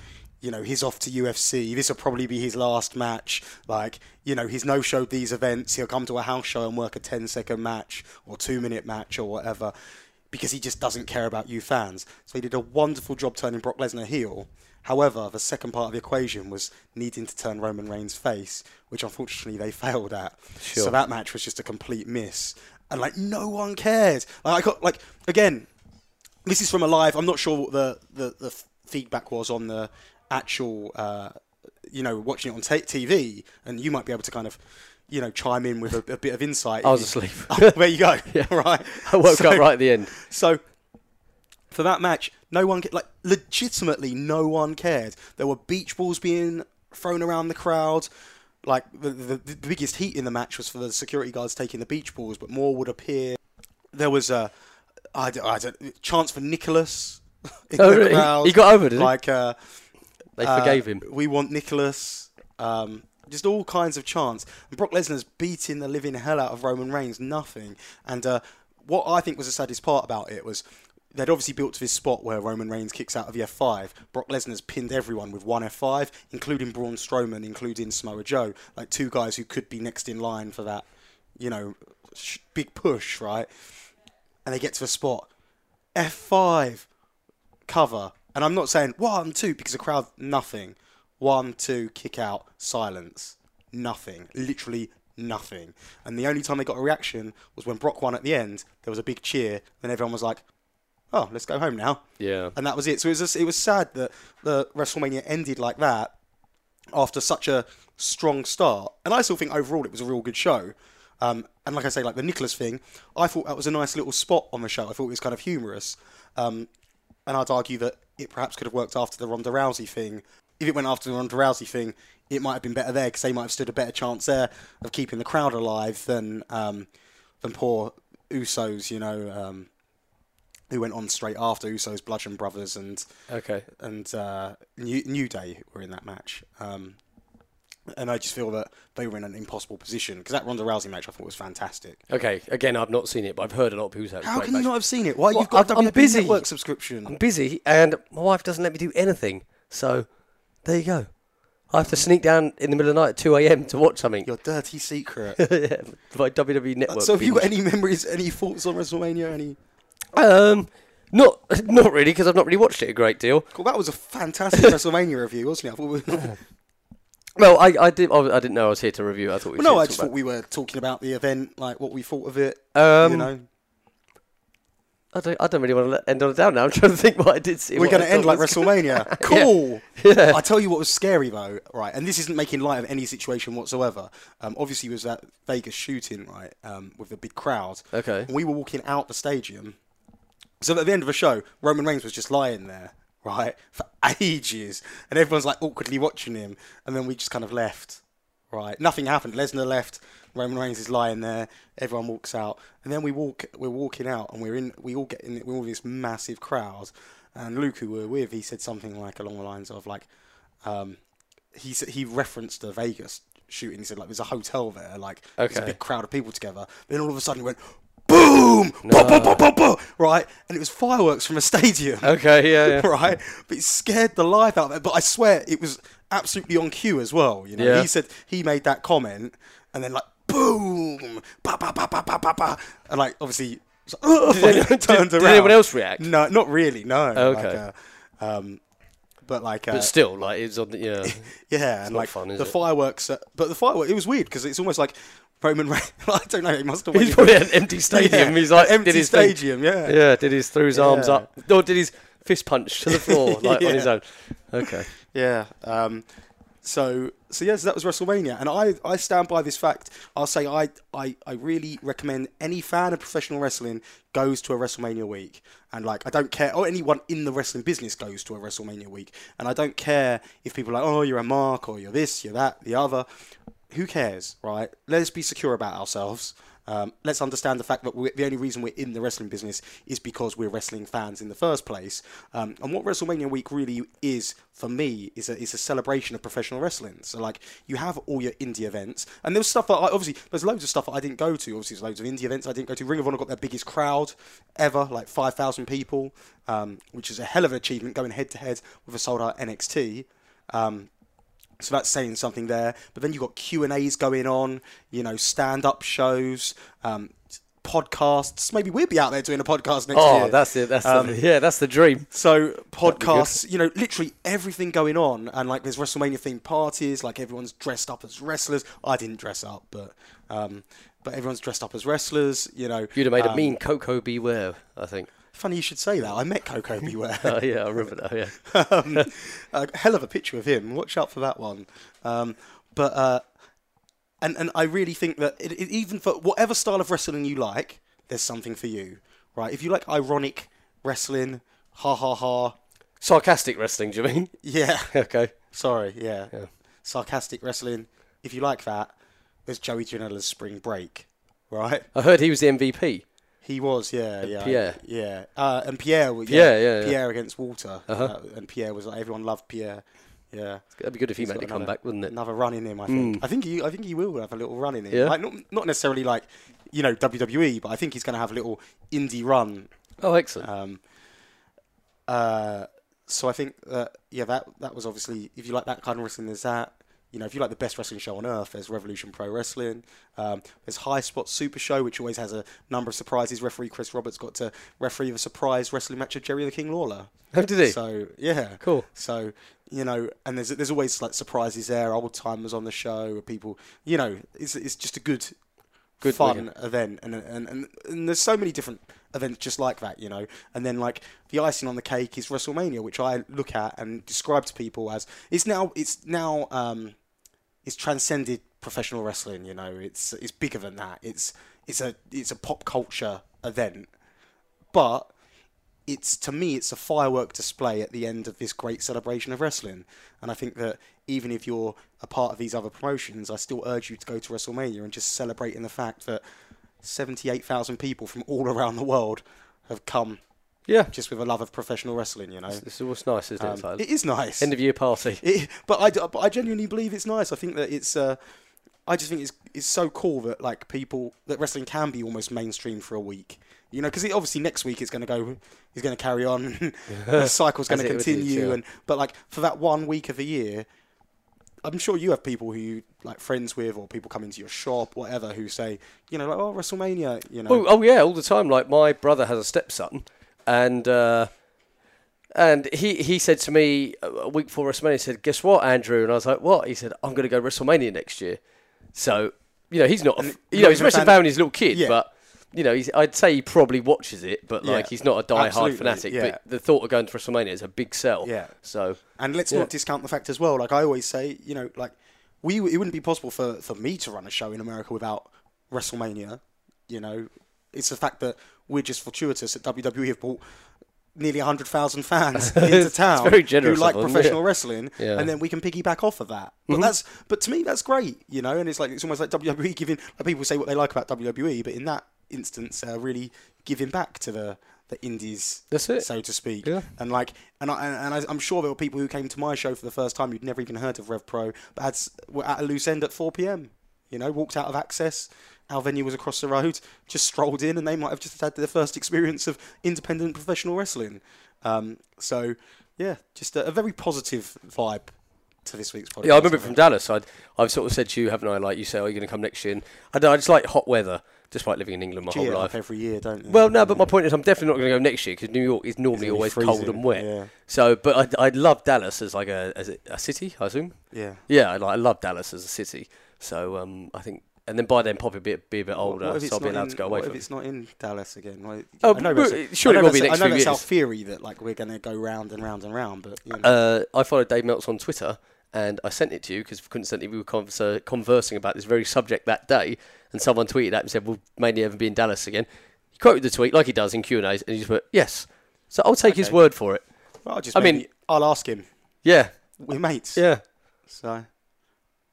You know, he's off to UFC. This will probably be his last match. Like, you know, he's no showed these events. He'll come to a house show and work a 10 second match or two minute match or whatever because he just doesn't care about you fans. So he did a wonderful job turning Brock Lesnar heel. However, the second part of the equation was needing to turn Roman Reigns face, which unfortunately they *laughs* failed at.
Sure.
So that match was just a complete miss, and like no one cared. Like I got like again, this is from a live. I'm not sure what the the, the feedback was on the actual, uh, you know, watching it on ta TV, and you might be able to kind of. You know, chime in with a, a bit of insight.
I was asleep. *laughs*
Oh, there you go. *laughs* right.
I woke
So-
up right at the end.
so for that match, no one like legitimately no one cared. There were beach balls being thrown around the crowd. Like the, the, the biggest heat in the match was for the security guards taking the beach balls, but more would appear. There was a I don't, I don't, chance for Nicholas. *laughs*
Oh, really?
crowd.
He got over, did he?
Like uh,
They
uh,
forgave him.
We want Nicholas. Um, just all kinds of chants. And Brock Lesnar's beating the living hell out of Roman Reigns. Nothing. And uh, what I think was the saddest part about it was they'd obviously built to this spot where Roman Reigns kicks out of the F5. Brock Lesnar's pinned everyone with one F5, including Braun Strowman, including Samoa Joe, like two guys who could be next in line for that, you know, sh- big push, right? And they get to the spot. F5 cover. And I'm not saying one, two, because the crowd, nothing. One, two, kick out, silence. Nothing. Literally nothing. And the only time they got a reaction was when Brock won at the end. There was a big cheer. Then everyone was like, oh, let's go home now.
Yeah.
And that was it. So it was, just, it was sad that the WrestleMania ended like that after such a strong start. And I still think overall it was a real good show. Um, and like I say, like the Nicholas thing, I thought that was a nice little spot on the show. I thought it was kind of humorous. Um, and I'd argue that it perhaps could have worked after the Ronda Rousey thing. If it went after the Ronda Rousey thing, it might have been better there because they might have stood a better chance there of keeping the crowd alive than um, than poor Usos, you know, um, who went on straight after Usos, Bludgeon Brothers, and
Okay.
and uh, New, New Day were in that match. Um, and I just feel that they were in an impossible position because that Ronda Rousey match I thought was fantastic.
Okay. Again, I've not seen it, but I've heard a lot of people say. it was a
How can you
match.
not have seen it? Why
Well,
you've got
I'm-
a WWE
busy.
network subscription?
I'm busy, and my wife doesn't let me do anything. So there you go. I have to sneak down in the middle of the night at 2 a.m. to watch something.
Your dirty secret. *laughs*
yeah, my WWE Network.
so have you got any memories, any thoughts on WrestleMania? Any?
Um, not *laughs* not really because I've not really watched it a great deal.
Cool, that was a fantastic *laughs* WrestleMania review, wasn't it? I thought we were, *laughs*
Well, I I did I didn't know I was here to review. it. I thought we.
well, no, I just
about-
thought we were talking about the event, like what we thought of it.
Um,
you know,
I don't, I don't really want to end on a down now. I'm trying to think what I did see.
we're going to end like WrestleMania. Cool.
Yeah.
I tell you what was scary though, right? And this isn't making light of any situation whatsoever. Um, obviously, it was that Vegas shooting, right, um, with the big crowd.
Okay.
We were walking out the stadium. So at the end of the show, Roman Reigns was just lying there, right, for ages, and everyone's like awkwardly watching him. And then we just kind of left, right? Nothing happened. Lesnar left. Roman Reigns is lying there. Everyone walks out, and then we walk. We're walking out, and we're in. We all get in. We're all this massive crowd. And Luke, who we're with, he said something like along the lines of like, um, he he referenced the Vegas shooting. He said like there's a hotel there, like okay. there's a big crowd of people together. Then all of a sudden it went boom, pop, pop, pop, pop, pop, right, and it was fireworks from a stadium.
Okay. Yeah. yeah. *laughs*
Right, but it scared the life out of it. But I swear it was absolutely on cue as well. You know,
Yeah.
he said he made that comment, and then like boom, pa and like obviously like, "Ugh," *laughs*
Did anyone- *laughs*
turned
did- did anyone else react?
No, not really. No.
Okay.
Like, uh, um, but like, uh,
But still, like it's on. The, yeah.
yeah, and like
fun, is
the
it?
fireworks. Uh, but the fireworks, it was weird because it's almost like Roman Reigns. *laughs* I don't know. He must have.
He's probably at an empty *laughs* stadium.
Yeah,
He's like
empty
did his thing.
stadium. Yeah.
Yeah. Did his threw his arms up? Or did his fist punch to the floor *laughs* like on his own? Okay.
Yeah. Um, so so yes, that was WrestleMania, and I, I stand by this fact. I'll say I, I I really recommend any fan of professional wrestling goes to a WrestleMania week, and like I don't care, or anyone in the wrestling business goes to a WrestleMania week, and I don't care if people are like, oh, you're a mark, or you're this, you're that, the other. Who cares, right? Let's be secure about ourselves. Um, let's understand the fact that the only reason we're in the wrestling business is because we're wrestling fans in the first place. Um, and what WrestleMania week really is for me is a, is a celebration of professional wrestling. So like you have all your indie events, and there's stuff that I, obviously there's loads of stuff that I didn't go to. Obviously, there's loads of indie events I didn't go to. Ring of Honor got their biggest crowd ever, like five thousand people, um, which is a hell of an achievement going head to head with a sold out NXT. Um, so that's saying something there. But then you've got Q and A's going on, you know, stand up shows, um, podcasts. Maybe we'll be out there doing a podcast next
Oh,
year.
Oh, that's it. That's
Um,
the, *laughs* yeah, that's the dream.
So podcasts, you know, literally everything going on, and like there's WrestleMania themed parties. Like everyone's dressed up as wrestlers. I didn't dress up, but um, but everyone's dressed up as wrestlers. You know,
You'd have made a
um,
mean Koko B. Ware, I think.
Funny you should say that. I met Koko B. Ware. *laughs*
Oh yeah, I remember that. Yeah. *laughs*
um, a hell of a picture of him. Watch out for that one. Um, but uh, and and I really think that it, it, even for whatever style of wrestling you like, there's something for you, right? If you like ironic wrestling, ha ha ha,
Sarcastic wrestling, do you mean? *laughs*
yeah.
okay.
Sorry, yeah.
Yeah.
Sarcastic wrestling. If you like that, there's Joey Janela's Spring Break, right?
I heard he was the MVP.
He was, yeah, yeah,
Pierre.
yeah, uh, and Pierre, was-
Pierre, yeah, yeah.
Pierre against Walter,
Uh-huh.
uh, and Pierre was like everyone loved Pierre, yeah.
That'd be good if he
He's
made a
another-
comeback, wouldn't it?
Another run in him, I think. I think he, I think he will have a little run in him.
Yeah.
Like not, not necessarily like, you know, WWE, but I think he's going to have a little indie run.
Oh, excellent.
Um, uh, so I think that yeah, that that was obviously if you like that kind of wrestling, there's that. You know, if you like the best wrestling show on earth, there's Revolution Pro Wrestling. Um, there's High Spot Super Show, which always has a number of surprises. Referee Chris Roberts got to referee the surprise wrestling match of Jerry the King Lawler.
How did he?
So yeah,
Cool.
So you know, and there's there's always like surprises there. Old timers on the show, people. You know, it's it's just a good,
Good
fun event, and, and and and there's so many different events just like that. You know, and then like the icing on the cake is WrestleMania, which I look at and describe to people as it's now it's now um, it's transcended professional wrestling. You know, it's it's bigger than that. It's it's a it's a pop culture event, but it's to me it's a firework display at the end of this great celebration of wrestling and i think that even if you're a part of these other promotions i still urge you to go to wrestlemania and just celebrate in the fact that 78,000 people from all *laughs* around the world have come
Yeah.
just with a love of professional wrestling you know
This is what's nice, isn't it?
Um,
It's like
it is nice
End of year party.
it, but I, but I genuinely believe it's nice. I think that it's. Uh, I just think it's it's so cool that like people that wrestling can be almost mainstream for a week. You know, because obviously next week it's going to go. He's going to carry on. *laughs* *laughs* the cycle's going to continue,
yeah.
and but like for that one week of the year. I'm sure you have people who you like friends with, or people come into your shop, whatever, who say, you know, like, oh, WrestleMania, you know.
Oh, oh yeah, all the time. Like my brother has a stepson, and uh, and he he said to me a week before WrestleMania, he said, "Guess what, Andrew?" And I was like, "What?" He said, "I'm going to go WrestleMania next year." So you know, he's not. A,
you're
know, he's a wrestling
fan-
fan when he's a little kid,
Yeah.
but. You know, he's, I'd say he probably watches it, but like
Yeah,
he's not a die-hard fanatic.
yeah.
But the thought of going to WrestleMania is a big sell.
Yeah.
So
And let's
Yeah.
not discount the fact as well. Like I always say, you know, like we it wouldn't be possible for for me to run a show in America without WrestleMania. You know, it's the fact that we're just fortuitous that WWE have brought nearly hundred thousand fans *laughs* into town who like
them,
professional
yeah.
wrestling,
Yeah. Mm-hmm.
and then we can piggyback off of that. But that's but to me that's great, you know. And it's like it's almost like WWE giving. Like people say what they like about WWE, but in that instance, uh, really giving back to the the indies,
That's it.
so to speak.
Yeah.
And like, and I, and I, I'm sure there were people who came to my show for the first time who'd never even heard of Rev Pro, but had, were at a loose end at 4 p.m. You know, walked out of Access. Our venue was across the road. Just strolled in, and they might have just had their first experience of independent professional wrestling. Um, so, yeah, just a, a very positive vibe to this week's podcast.
Yeah, I remember
think.
from Dallas. I'd, I've sort of said to you, haven't I? Like you say, are you going to come next year? And I, don't- I just like hot weather, despite living in England my
Gee
whole life.
every year, don't you?
Well, no, but my point is, I'm definitely not going to go next year because New York is normally always cold and wet.
yeah.
So, but I, I love Dallas as like a as a, a city, I assume.
yeah.
Yeah, I, like, I love Dallas as a city. So, um, I think, and then by then probably be, be a bit older,
What
so I'll be allowed
in-
to go away
what if
it.
it's not in Dallas again? Like,
Oh,
I know
but
that's-
surely
I
it
know
will be next
I know that's our theory that like we're going to go round and round and round, but you know.
Uh, I followed Dave Meltz on Twitter, and I sent it to you because coincidentally we were conversa- conversing about this very subject that day, and someone tweeted at me and said, "Will Mania ever be in Dallas again?" He quoted the tweet like he does in Q and A's, and he just went, "Yes." So I'll take his word for it.
Well, I'll just
I mean-
I'll ask him.
Yeah,
We're mates.
yeah,
So,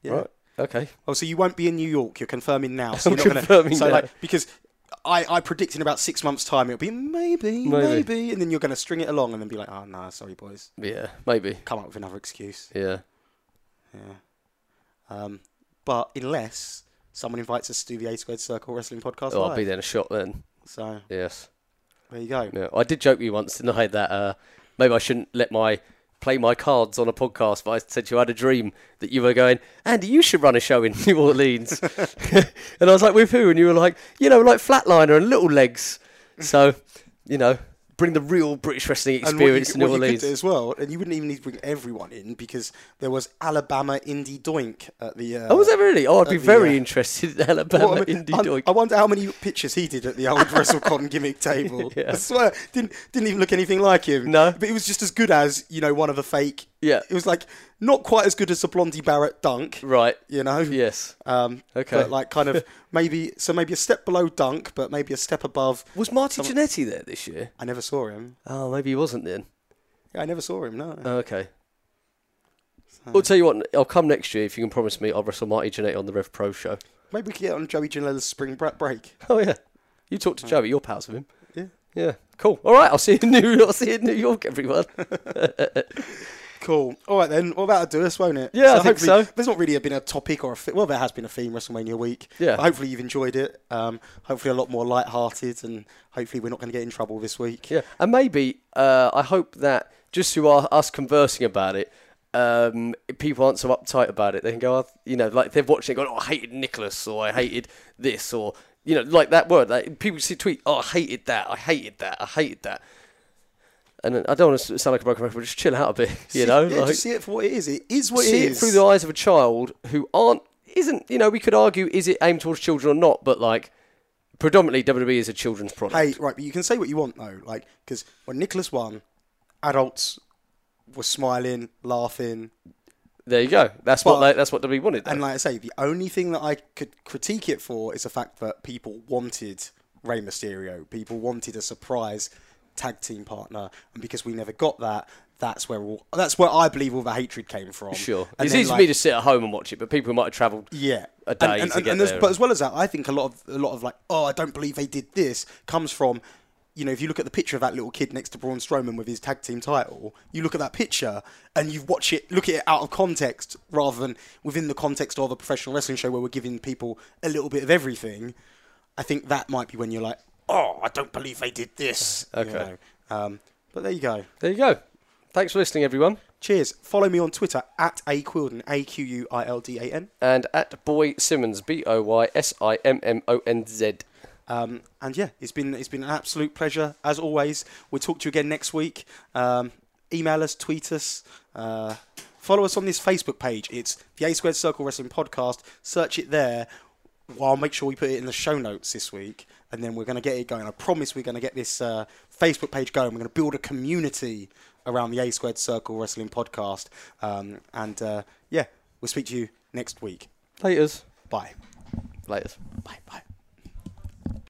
yeah.
right, okay.
Oh, so you won't be in New York. You're confirming now. So *laughs*
I'm
you're not gonna,
confirming
so
now.
like because I, I predict in about six months' time it'll be maybe, maybe,
Maybe.
and then you're going to string it along and then be like, oh no, sorry boys,
Yeah, maybe.
come up with another excuse.
Yeah.
Yeah. Um, but unless someone invites us to do the A Squared Circle Wrestling Podcast
Oh, I'll be there in a shot then.
So
Yes.
there you go.
Yeah. I did joke with you once tonight that uh, maybe I shouldn't let my play my cards on a podcast, but I said you had a dream that you were going, Andy, you should run a show in *laughs* New Orleans. *laughs* and I was like, with who? And you were like, you know, like Flatliner and Little Legs. So, you know, bring the real British wrestling
And what you,
experience to New
what you could
Orleans.
as well, and you wouldn't even need to bring everyone in because there was Alabama Indie Doink at the. Uh,
Oh, was that really? Oh, I'd be
the,
very
uh,
interested in Alabama
Well, I, mean,
Indie
I'm-
Doink.
I wonder how many pictures he did at the old *laughs* WrestleCon gimmick table. *laughs*
Yeah.
I swear, didn't didn't even look anything like him.
No.
but it was just as good as you know one of the fake.
Yeah.
it was like not quite as good as the Blondie Barrett Doink.
Right.
You know.
Yes.
Um,
Okay.
But like kind of *laughs* maybe so maybe a step below Doink, but maybe a step above.
Was Marty
Some-
Jannetty there this year?
I never saw him.
Oh, maybe he wasn't then.
Yeah, I never saw him. No.
Okay. I'll tell you what, I'll come next year if you can promise me I'll wrestle Marty Jannetty on the Rev Pro show.
maybe we could get on Joey Janela's spring break.
Oh yeah, you talk to Joey, you're pals with him.
Yeah.
Yeah, cool. All right, I'll see you in New. *laughs* I'll see you in New York, everyone. *laughs*
Cool. All right then. Well, that'll do us, won't it?
Yeah, I think
hopefully-
so.
There's not really been a topic or a. Well, there has been a theme WrestleMania week.
Yeah.
But hopefully you've enjoyed it. Um, hopefully a lot more light-hearted, and hopefully we're not going to get in trouble this week.
Yeah, and maybe uh, I hope that just through our, us conversing about it, um, people aren't so uptight about it. They can go, oh, you know, like they've watched it, and go, oh, I hated Nicholas, or I hated this, or you know, like that word. Like people see tweet, oh, I hated that, I hated that, I hated that. And I don't want to sound like a broken record, but just chill out a bit, *laughs* you know.
yeah,
like,
just see it for what it is. It is what
see
it
it
is.
through the eyes of a child who aren't isn't you know we could argue is it aimed towards children or not but like predominantly WWE is a children's product
Hey, right, but you can say what you want though, like because when Nicholas won, adults were smiling, laughing,
there you go that's what
But-
they, that's what WWE wanted though.
and like I say, the only thing that I could critique it for is the fact that people wanted Rey Mysterio, people wanted a surprise tag team partner, and because we never got that, that's where all, that's where I believe all the hatred came from.
sure
And
it's
then,
easy for me to sit at home and watch it but people who might have travelled
Yeah,
a day
and, and,
to
and,
get
and
there.
But as well as that, I think a lot of a lot of like, oh, I don't believe they did this, comes from, you know, if you look at the picture of that little kid next to Braun Strowman with his tag team title, you look at that picture and you watch it, look at it out of context rather than within the context of a professional wrestling show where we're giving people a little bit of everything. I think that might be when you're like, oh, I don't believe they did this. you
Okay.
know. Um, but there you go.
there you go thanks for listening everyone
Cheers. Follow me on Twitter at A Quildan, A Q U I L D A N.
And at Boy Simmonz, B O Y S I M M O N Z.
Um, and yeah, it's been it's been an absolute pleasure as always. We'll talk to you again next week. Um, email us, tweet us, uh, follow us on this Facebook page. It's the A Squared Circle Wrestling Podcast. Search it there. Well, I'll make sure we put it in the show notes this week, and then we're going to get it going. I promise we're going to get this uh, Facebook page going. We're going to build a community around the A Squared Circle Wrestling Podcast. Um, and uh, yeah, we'll speak to you next week.
Laters.
Bye.
Laters.
Bye. Bye.